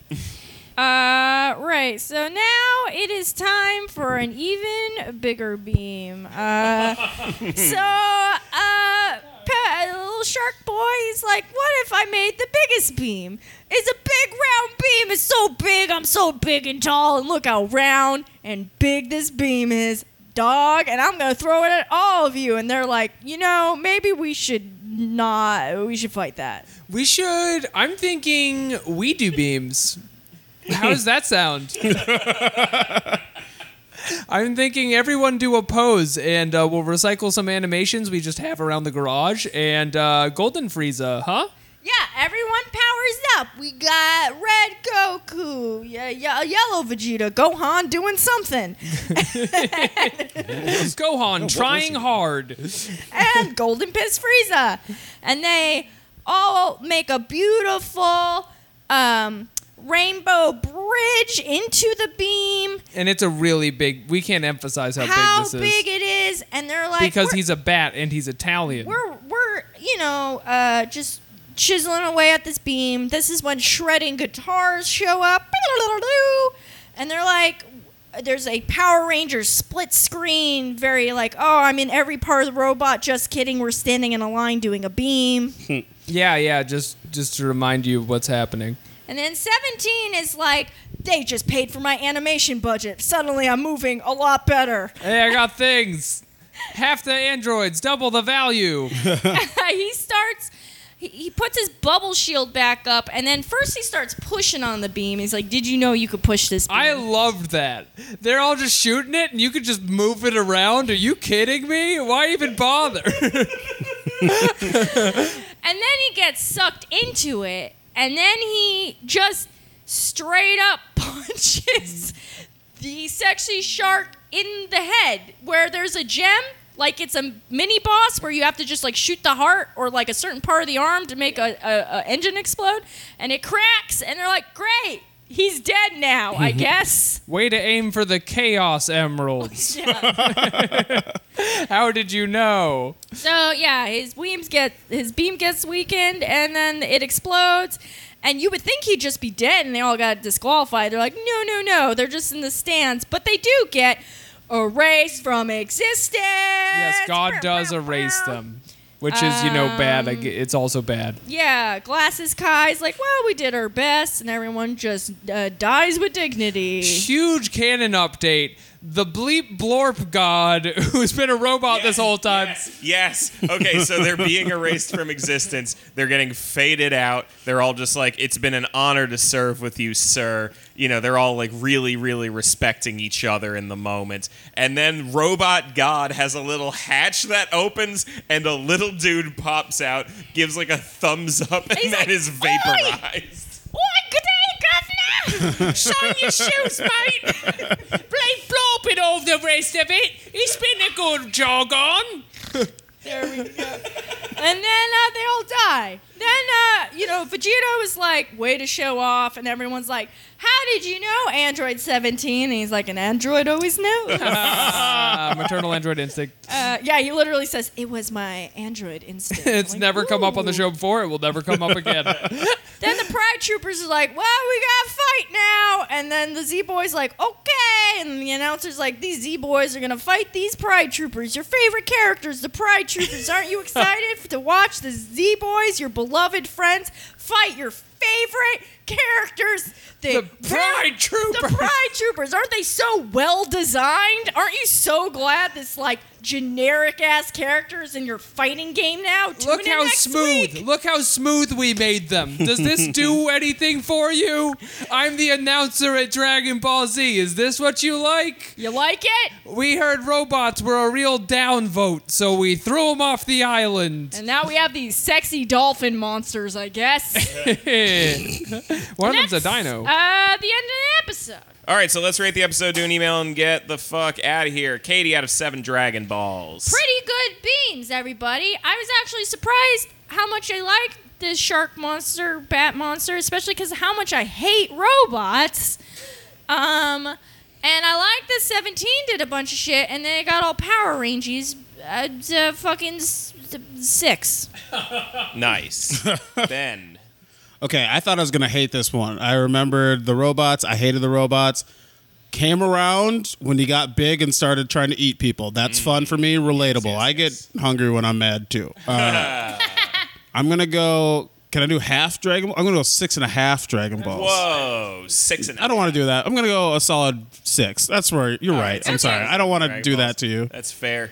S3: Uh, right. So now it is time for an even bigger beam. Uh, so, uh, pa- little shark boy is like, what if I made the biggest beam? It's a big round beam. It's so big. I'm so big and tall. And look how round and big this beam is, dog. And I'm going to throw it at all of you. And they're like, you know, maybe we should not, we should fight that.
S1: We should. I'm thinking we do beams. How does that sound? I'm thinking everyone do a pose, and uh, we'll recycle some animations we just have around the garage. And uh, Golden Frieza, huh?
S3: Yeah, everyone powers up. We got red Goku, yeah, yeah, yellow Vegeta, Gohan doing something,
S1: Gohan trying hard.
S3: and Golden Piss Frieza, and they all make a beautiful um, rainbow bridge into the beam.
S1: And it's a really big. We can't emphasize how,
S3: How
S1: big this is How
S3: big it is, and they're like
S1: because he's a bat and he's Italian.
S3: we're we're you know uh, just chiseling away at this beam. This is when shredding guitars show up, and they're like, "There's a Power Rangers split screen." Very like, "Oh, I'm in every part of the robot." Just kidding. We're standing in a line doing a beam.
S1: Yeah, yeah. Just just to remind you of what's happening.
S3: And then 17 is like, they just paid for my animation budget. Suddenly I'm moving a lot better.
S1: Hey, I got things. Half the androids, double the value.
S3: he starts he, he puts his bubble shield back up and then first he starts pushing on the beam he's like did you know you could push this beam?
S1: I loved that. They're all just shooting it, and you could just move it around. Are you kidding me? Why even bother?
S3: and then he gets sucked into it and then he just straight up punches the sexy shark in the head where there's a gem like it's a mini boss where you have to just like shoot the heart or like a certain part of the arm to make a, a, a engine explode. And it cracks and they're like great he's dead now i guess
S1: Way to aim for the Chaos Emeralds. How did you know?
S3: So yeah, his beams get his beam gets weakened, and then it explodes. And you would think he'd just be dead, and they all got disqualified. They're like, no, no, no, they're just in the stands, but they do get erased from existence.
S1: Yes, God does erase them, which is, you know, bad. I
S3: Um,
S1: It's also bad.
S3: Yeah, Glasses Kai's like, well, we did our best, and everyone just uh, dies with dignity.
S1: Huge canon update. The bleep blorp god, who's been a robot this whole time.
S2: Yes, yes. Okay, so they're being erased from existence. They're getting faded out. They're all just like, it's been an honor to serve with you, sir. You know, they're all like really, really respecting each other in the moment. And then Robot God has a little hatch that opens, and a little dude pops out, gives like a thumbs up, and
S3: He's
S2: then
S3: like,
S2: is vaporized.
S3: Oi, good day, governor!
S1: Shine your shoes, mate. Bleep blorping all the rest of it. It's been a good jog on.
S3: There we go. and then uh, they all die. Then, uh, you know, Vegeta is like, way to show off. And everyone's like, how did you know Android 17? And he's like, an android always knows.
S1: Ah, maternal android instinct.
S3: uh, yeah, he literally says, it was my android instinct.
S1: It's
S3: like,
S1: never come up on the
S3: "Ooh."
S1: show before. It will never come up again.
S3: Then the Pride Troopers are like, well, we gotta fight now. And then the Z Boys like, okay. And the announcer's like, these Z Boys are gonna fight these Pride Troopers, your favorite characters, the Pride Troopers. Aren't you excited to watch the Z Boys, your beloved friends, fight your favorite characters?
S1: The Pride Trooper.
S3: The Pride Troopers. Aren't they so well designed? Aren't you so glad this like generic ass characters in your fighting game now? Tune
S1: Look how smooth.
S3: week.
S1: Look how smooth we made them. Does this do anything for you? I'm the announcer at Dragon Ball Z. Is this what you like?
S3: You like it?
S1: We heard robots were a real downvote, so we threw them off the island.
S3: And now we have these sexy dolphin monsters, I guess.
S1: One of them's a dino.
S3: Uh, the end of the episode.
S2: All right, so let's rate the episode, do an email, and get the fuck out of here. Katie out of seven Dragon Balls.
S3: Pretty good beans, everybody. I was actually surprised how much I liked this shark monster, bat monster, especially because how much I hate robots. Um, and I like that 17 did a bunch of shit, and then it got all Power Rangers. Uh, to fucking s- six.
S2: Nice. ben.
S4: Okay, I thought I was gonna hate this one. I remembered the robots. I hated the robots. Came around when he got big and started trying to eat people. That's fun for me. Relatable.
S2: yes,
S4: I get hungry when I'm mad too. Uh, I'm gonna go. Can I do half Dragon? Ball? I'm gonna go six and a half Dragon Balls.
S2: Whoa, six and a
S4: I don't want to do that. I'm gonna go a solid six. That's where you're right. I'm sorry. I don't want to
S2: Dragon
S4: do
S2: Balls.
S4: that to you.
S2: That's fair.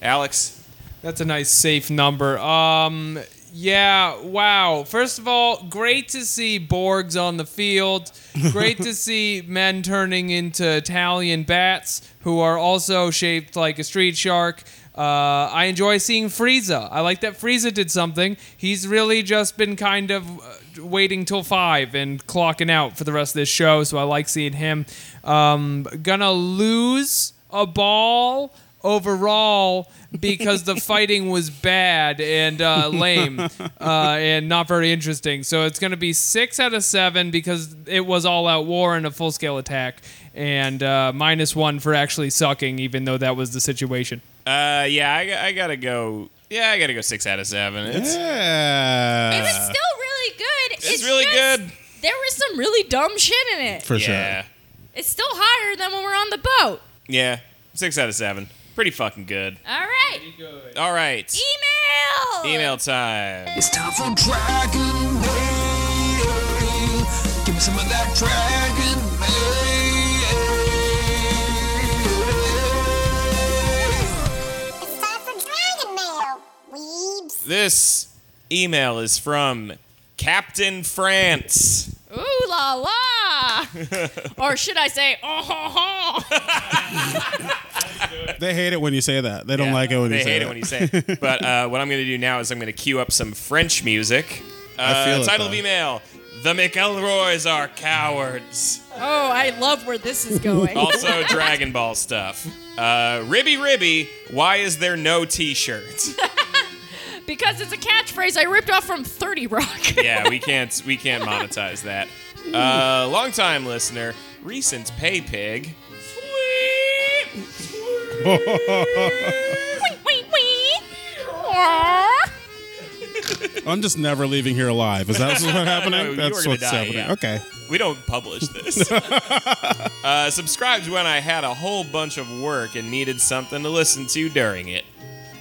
S2: Alex,
S1: That's a nice safe number. Um, yeah, wow. First of all, great to see Borgs on the field. Great to see men turning into Italian bats who are also shaped like a street shark. Uh, I enjoy seeing Frieza. I like that Frieza did something. He's really just been kind of uh, waiting till five and clocking out for the rest of this show, so I like seeing him. Um, gonna lose a ball overall because the fighting was bad and uh, lame uh, and not very interesting. So it's going to be six out of seven because it was all out war and a full scale attack, and uh, minus one for actually sucking, even though that was the situation.
S2: uh, yeah, I, I gotta go. Yeah, I gotta go six out of seven. It's,
S4: Yeah.
S3: It was still really good.
S2: it's, really
S3: just-
S2: good.
S3: There was some really dumb shit in it.
S4: for
S2: Yeah,
S4: sure.
S3: It's still higher than when we're on the boat.
S2: yeah, six out of seven. Pretty fucking good.
S3: All right.
S2: All right,
S3: Email.
S2: email time.
S5: It's time for Dragon Mail. Give me some of that Dragon Mail.
S6: It's time for Dragon Mail, weebs.
S2: This email is from Captain France.
S3: Ooh la la. or should I say, oh ho ho.
S4: They hate it when you say that. They don't
S2: Yeah,
S4: like it when
S2: they
S4: you say
S2: hate
S4: it.
S2: it when you say it. But uh, what I'm going to do now is I'm going to cue up some French music. Uh,
S4: I feel it,
S2: title of email: The McElroys are cowards.
S3: Oh, I love where this is going.
S2: Also, Dragon Ball stuff. Uh, Ribby Ribby, why is there no T-shirt?
S3: because it's a catchphrase I ripped off from 30 Rock.
S2: yeah, we can't we can't monetize that. Uh, longtime listener, recent pay pig.
S3: Wee, wee, wee.
S4: I'm just never leaving here alive. Is that what's happening?
S2: No,
S4: That's what's
S2: die,
S4: happening.
S2: yeah.
S4: Okay.
S2: We don't publish this. uh, subscribed when I had a whole bunch of work and needed something to listen to during it.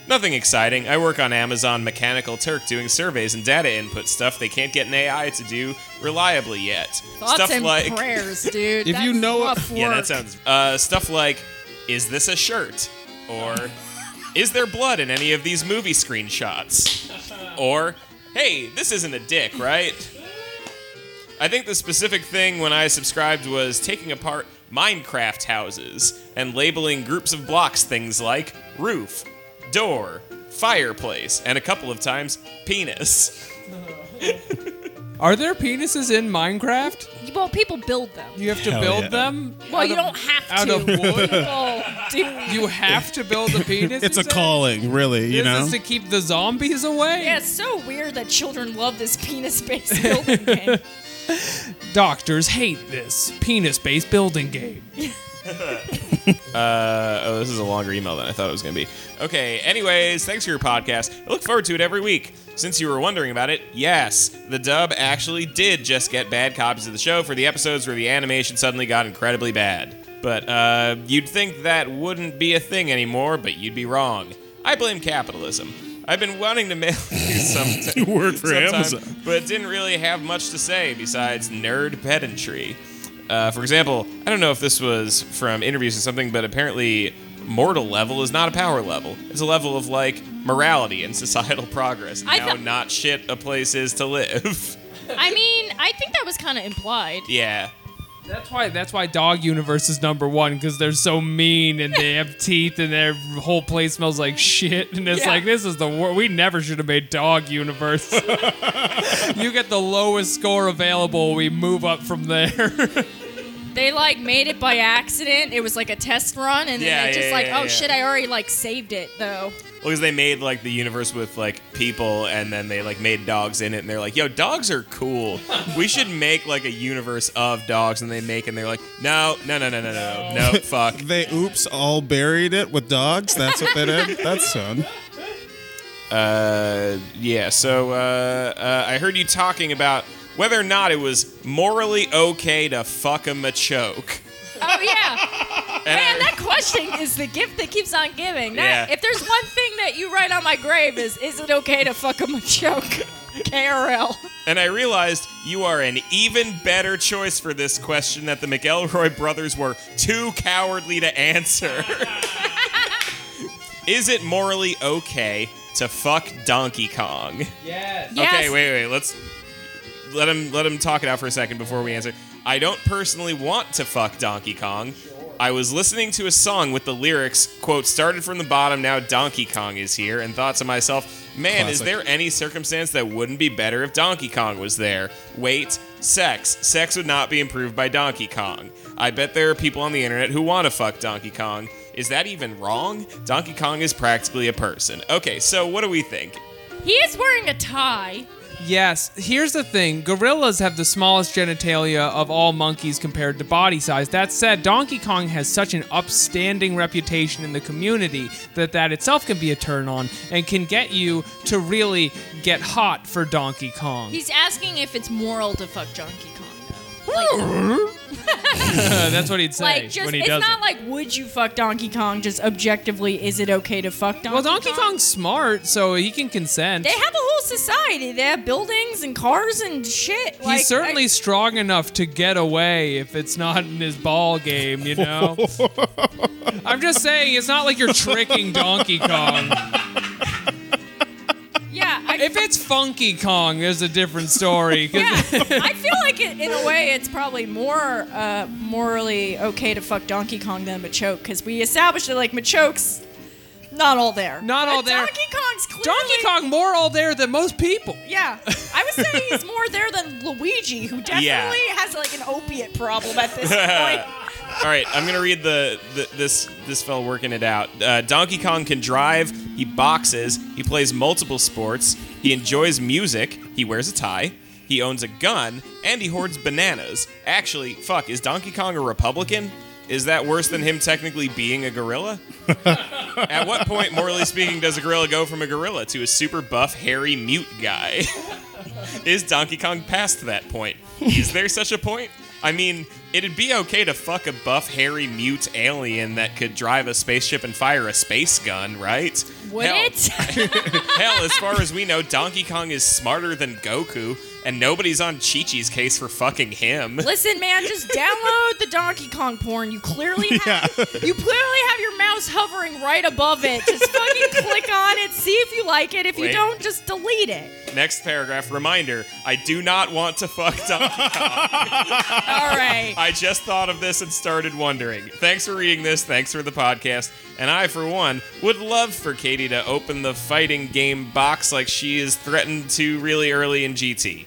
S2: Nothing exciting. I work on Amazon Mechanical Turk doing surveys and data input stuff they can't get an AI to do reliably yet.
S3: Thoughts
S2: stuff
S3: and
S2: like
S3: prayers, dude.
S4: If you
S3: That's
S4: know-
S3: rough
S2: Yeah, that sounds uh, stuff like is this a shirt? Or is there blood in any of these movie screenshots? Or hey, this isn't a dick, right? I think the specific thing when I subscribed was taking apart Minecraft houses and labeling groups of blocks things like roof, door, fireplace, and a couple of times penis.
S1: Are there penises in Minecraft?
S3: Well, people build them.
S1: You have to
S4: Hell
S1: build
S4: yeah.
S1: them.
S3: Well, you
S1: of-
S3: don't have
S1: out
S3: to.
S1: of wood?
S3: People do.
S1: You have to build a penis.
S4: It's a
S1: say?
S4: calling, really. You
S1: Is
S4: know.
S1: this to keep the zombies away?
S3: Yeah, it's so weird that children love this penis-based building game.
S1: Doctors hate this penis-based building game.
S2: Uh, oh, this is a longer email than I thought it was going to be. Okay, anyways, thanks for your podcast. I look forward to it every week. Since you were wondering about it, yes, the dub actually did just get bad copies of the show for the episodes where the animation suddenly got incredibly bad. But uh, you'd think that wouldn't be a thing anymore, but you'd be wrong. I blame capitalism. I've been wanting to mail you some.
S4: You work for
S2: sometime,
S4: Amazon.
S2: but didn't really have much to say besides nerd pedantry. Uh, for example, I don't know if this was from interviews or something, but apparently, mortal level is not a power level. It's a level of like morality and societal progress, and
S3: I
S2: how
S3: thought-
S2: not shit a place is to live.
S3: I mean, I think that was kind of implied.
S2: yeah.
S1: That's why. That's why Dog Universe is number one because they're so mean and they have teeth and their whole place smells like shit. And it's
S3: Yeah.
S1: like this is the worst. We never should have made Dog Universe. you get the lowest score available. We move up from there.
S3: They like made it by accident. It was like a test run, and then
S2: Yeah,
S3: just like,
S2: yeah,
S3: oh
S2: yeah.
S3: shit, I already like saved it though.
S2: Well, because they made like the universe with like people, and then they like made dogs in it, and they're like, "Yo, dogs are cool. We should make like a universe of dogs." And they make, and they're like, "No, no, no, no, no, no, no, no fuck."
S4: They oops all buried it with dogs. That's what they did. That's fun.
S2: Uh, yeah. So uh, uh, I heard you talking about whether or not it was morally okay to fuck a machoke.
S3: Oh yeah. Man, that question is the gift that keeps on giving. That,
S2: Yeah.
S3: If there's one thing that you write on my grave is, is it okay to fuck a Machoke? KRL.
S2: And I realized you are an even better choice for this question that the McElroy brothers were too cowardly to answer. Is it morally okay to fuck Donkey Kong?
S1: Yes.
S3: Yes.
S2: Okay, wait, wait. Let's let him let him talk it out for a second before we answer. I don't personally want to fuck Donkey Kong. I was listening to a song with the lyrics, quote, started from the bottom, now Donkey Kong is here, and thought to myself, man, is there any circumstance that wouldn't be better if Donkey Kong was there? Wait, sex. Sex would not be improved by Donkey Kong. I bet there are people on the internet who want to fuck Donkey Kong. Is that even wrong? Donkey Kong is practically a person. Okay, so what do we think?
S3: He is wearing a tie.
S1: Yes. Here's the thing: gorillas have the smallest genitalia of all monkeys compared to body size. That said, Donkey Kong has such an upstanding reputation in the community that that itself can be a turn on and can get you to really get hot for Donkey Kong.
S3: He's asking if it's moral to fuck Donkey Kong. Though. Like, hmm.
S1: That's what he'd say
S3: like just
S1: when he
S3: it's
S1: does
S3: not
S1: it.
S3: like would you fuck Donkey Kong? Just objectively, is it okay to fuck Donkey Kong?
S1: well, Donkey
S3: Kong?
S1: Kong's smart, so he can consent.
S3: They have a whole society. They have buildings and cars and shit.
S1: He's certainly
S3: I-
S1: strong enough to get away if it's not in his ball game, you know? I'm just saying, it's not like you're tricking Donkey Kong.
S3: yeah. I,
S1: If it's Funky Kong, there's a different story.
S3: yeah, I feel like it, in a way it's probably more uh, morally okay to fuck Donkey Kong than Machoke because we established that like Machoke's not all there.
S1: Not all
S3: But
S1: there.
S3: Donkey Kong's clearly
S1: Donkey Kong more all there than most people.
S3: Yeah, I would say he's more there than Luigi, who definitely
S2: Yeah.
S3: has like an opiate problem at this point.
S2: All right, I'm gonna read the, the this this fella working it out. Uh, Donkey Kong can drive. He boxes. He plays multiple sports. He enjoys music. He wears a tie. He owns a gun and he hoards bananas. Actually, fuck, is Donkey Kong a Republican? Is that worse than him technically being a gorilla? At what point, morally speaking, does a gorilla go from a gorilla to a super buff, hairy, mute guy? Is Donkey Kong past that point? Is there such a point? I mean, it'd be okay to fuck a buff, hairy, mute alien that could drive a spaceship and fire a space gun, right?
S3: Would
S2: Hell-
S3: it?
S2: Hell, as far as we know, Donkey Kong is smarter than Goku, and nobody's on Chi Chi's case for fucking him.
S3: Listen, man, just download the Donkey Kong porn. You clearly have you clearly have your mouse hovering right above it. Just fucking click on it, see if you like it. If you don't, just delete it.
S2: Next paragraph, reminder I do not want to fuck Donkey Kong.
S3: All right.
S2: I just thought of this and started wondering. Thanks for reading this. Thanks for the podcast. And I, for one, would love for Katie to open the fighting game box like she is threatened to really early in GT.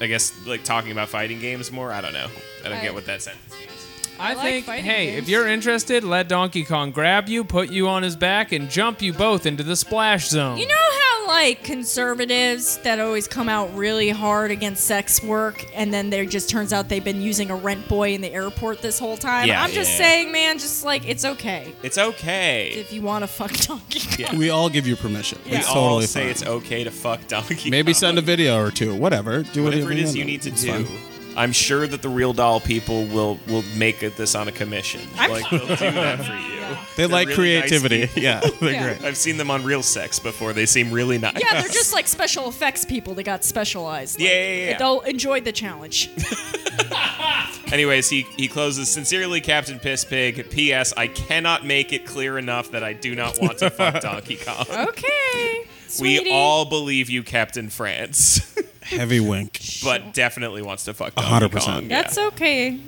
S2: I guess, like, talking about fighting games more? I don't know. I don't get what that sentence means.
S1: I,
S3: like
S1: think,
S3: fighting
S1: hey,
S3: games.
S1: if you're interested, let Donkey Kong grab you, put you on his back, and jump you both into the splash zone.
S3: You know how like conservatives that always come out really hard against sex work and then there just turns out they've been using a rent boy in the airport this whole time?
S2: Yeah,
S3: I'm just
S2: yeah.
S3: saying, man, just like it's okay
S2: It's okay.
S3: if you want to fuck Donkey Kong.
S4: We all give you permission.
S2: We
S4: It's
S2: all
S4: totally
S2: say
S4: fine.
S2: it's okay to fuck Donkey
S4: Maybe
S2: Kong.
S4: send a video or two. Whatever. Do
S2: whatever it is you need to
S4: It's
S2: do.
S4: fine.
S2: I'm sure that the real doll people will will make this on a commission.
S3: I'm-
S2: like they'll do that for you.
S4: They
S2: They're
S4: like
S2: really nice
S4: creativity.
S2: people.
S4: yeah, they're
S3: Yeah.
S4: great.
S2: I've seen them on Real Sex before. They seem really nice.
S3: Yeah, they're just like special effects people that got specialized. Like,
S2: Yeah, yeah, yeah.
S3: They'll enjoy the challenge.
S2: Anyways, he he closes sincerely, Captain Piss Pig. P.S. I cannot make it clear enough that I do not want to fuck Donkey Kong.
S3: Okay.
S2: we
S3: sweetie.
S2: all believe you, Captain France,
S4: Heavy wink.
S2: but definitely wants to fuck Donkey
S4: hundred percent.
S2: Kong. Yeah.
S3: That's okay.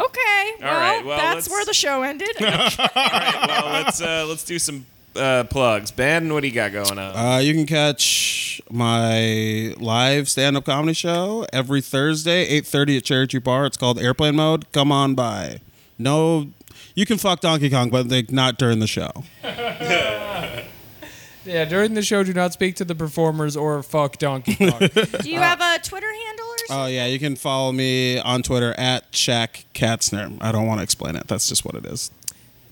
S3: Okay. Well,
S2: right, well,
S3: that's
S2: let's-
S3: where the show ended.
S2: All right, well, let's uh, let's do some uh, plugs. Ben, what do you got going on?
S4: Uh, you can catch my live stand-up comedy show every Thursday, eight thirty at Cherry Tree Bar. It's called Airplane Mode. Come on by. No, you can fuck Donkey Kong, but like, not during the show.
S1: yeah, during the show, do not speak to the performers or fuck Donkey Kong.
S3: Do you have a Twitter handle or something?
S4: Oh yeah, you can follow me on Twitter at Shaq Katzner. I don't want to explain it. That's just what it is.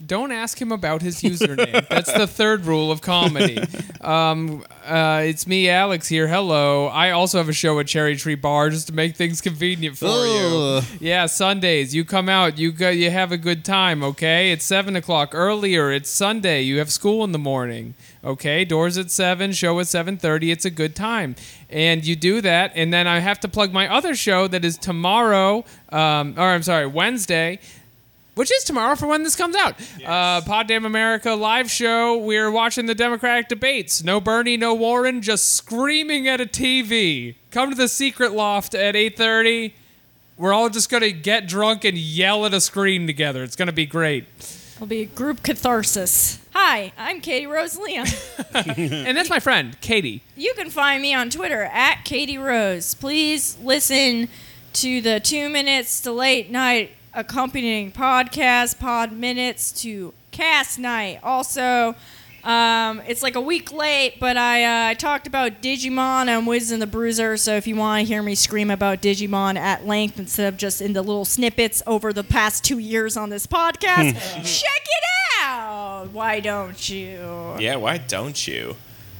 S1: Don't ask him about his username. That's the third rule of comedy. Um, uh, it's me, Alex here. Hello. I also have a show at Cherry Tree Bar just to make things convenient for you. Yeah, Sundays. You come out. You go. You have a good time. Okay. It's seven o'clock earlier. It's Sunday. You have school in the morning. Okay. Doors at seven. Show at seven thirty. It's a good time. And you do that, and then I have to plug my other show that is tomorrow. Um, or I'm sorry, Wednesday which is tomorrow for when this comes out. Uh, Pod Damn America live show. We're watching the Democratic debates. No Bernie, no Warren, just screaming at a TV. Come to the secret loft at 8:30. We're all just gonna get drunk and yell at a screen together. It's gonna be great.
S3: It'll be a group catharsis. Hi, I'm Katie Rose Leon.
S1: And that's my friend Katie.
S3: You can find me on Twitter at Katie Rose. Please listen to the two minutes to late night accompanying podcast, pod minutes to cast night. Also, um, it's like a week late, but I uh, talked about Digimon on Wiz and the Bruiser. So if you want to hear me scream about Digimon at length instead of just in the little snippets over the past two years on this podcast, check it out. Why don't you?
S2: Yeah, why don't you?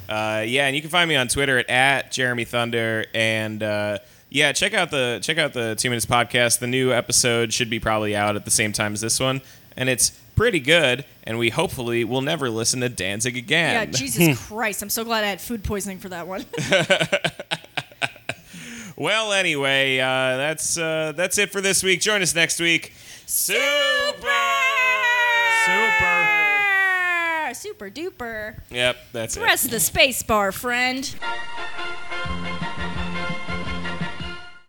S2: Uh, yeah, and you can find me on Twitter at, at Jeremy Thunder, and uh, yeah, check out the check out the Two Minutes Podcast. The new episode should be probably out at the same time as this one, and it's pretty good. And we hopefully will never listen to Danzig again. Yeah.
S3: Jesus Christ. I'm so glad I had food poisoning for that one.
S2: well, anyway, uh, that's uh, that's it for this week. Join us next week. Super.
S1: Super.
S3: Super duper.
S2: Yep, that's it.
S3: Press the space bar, friend.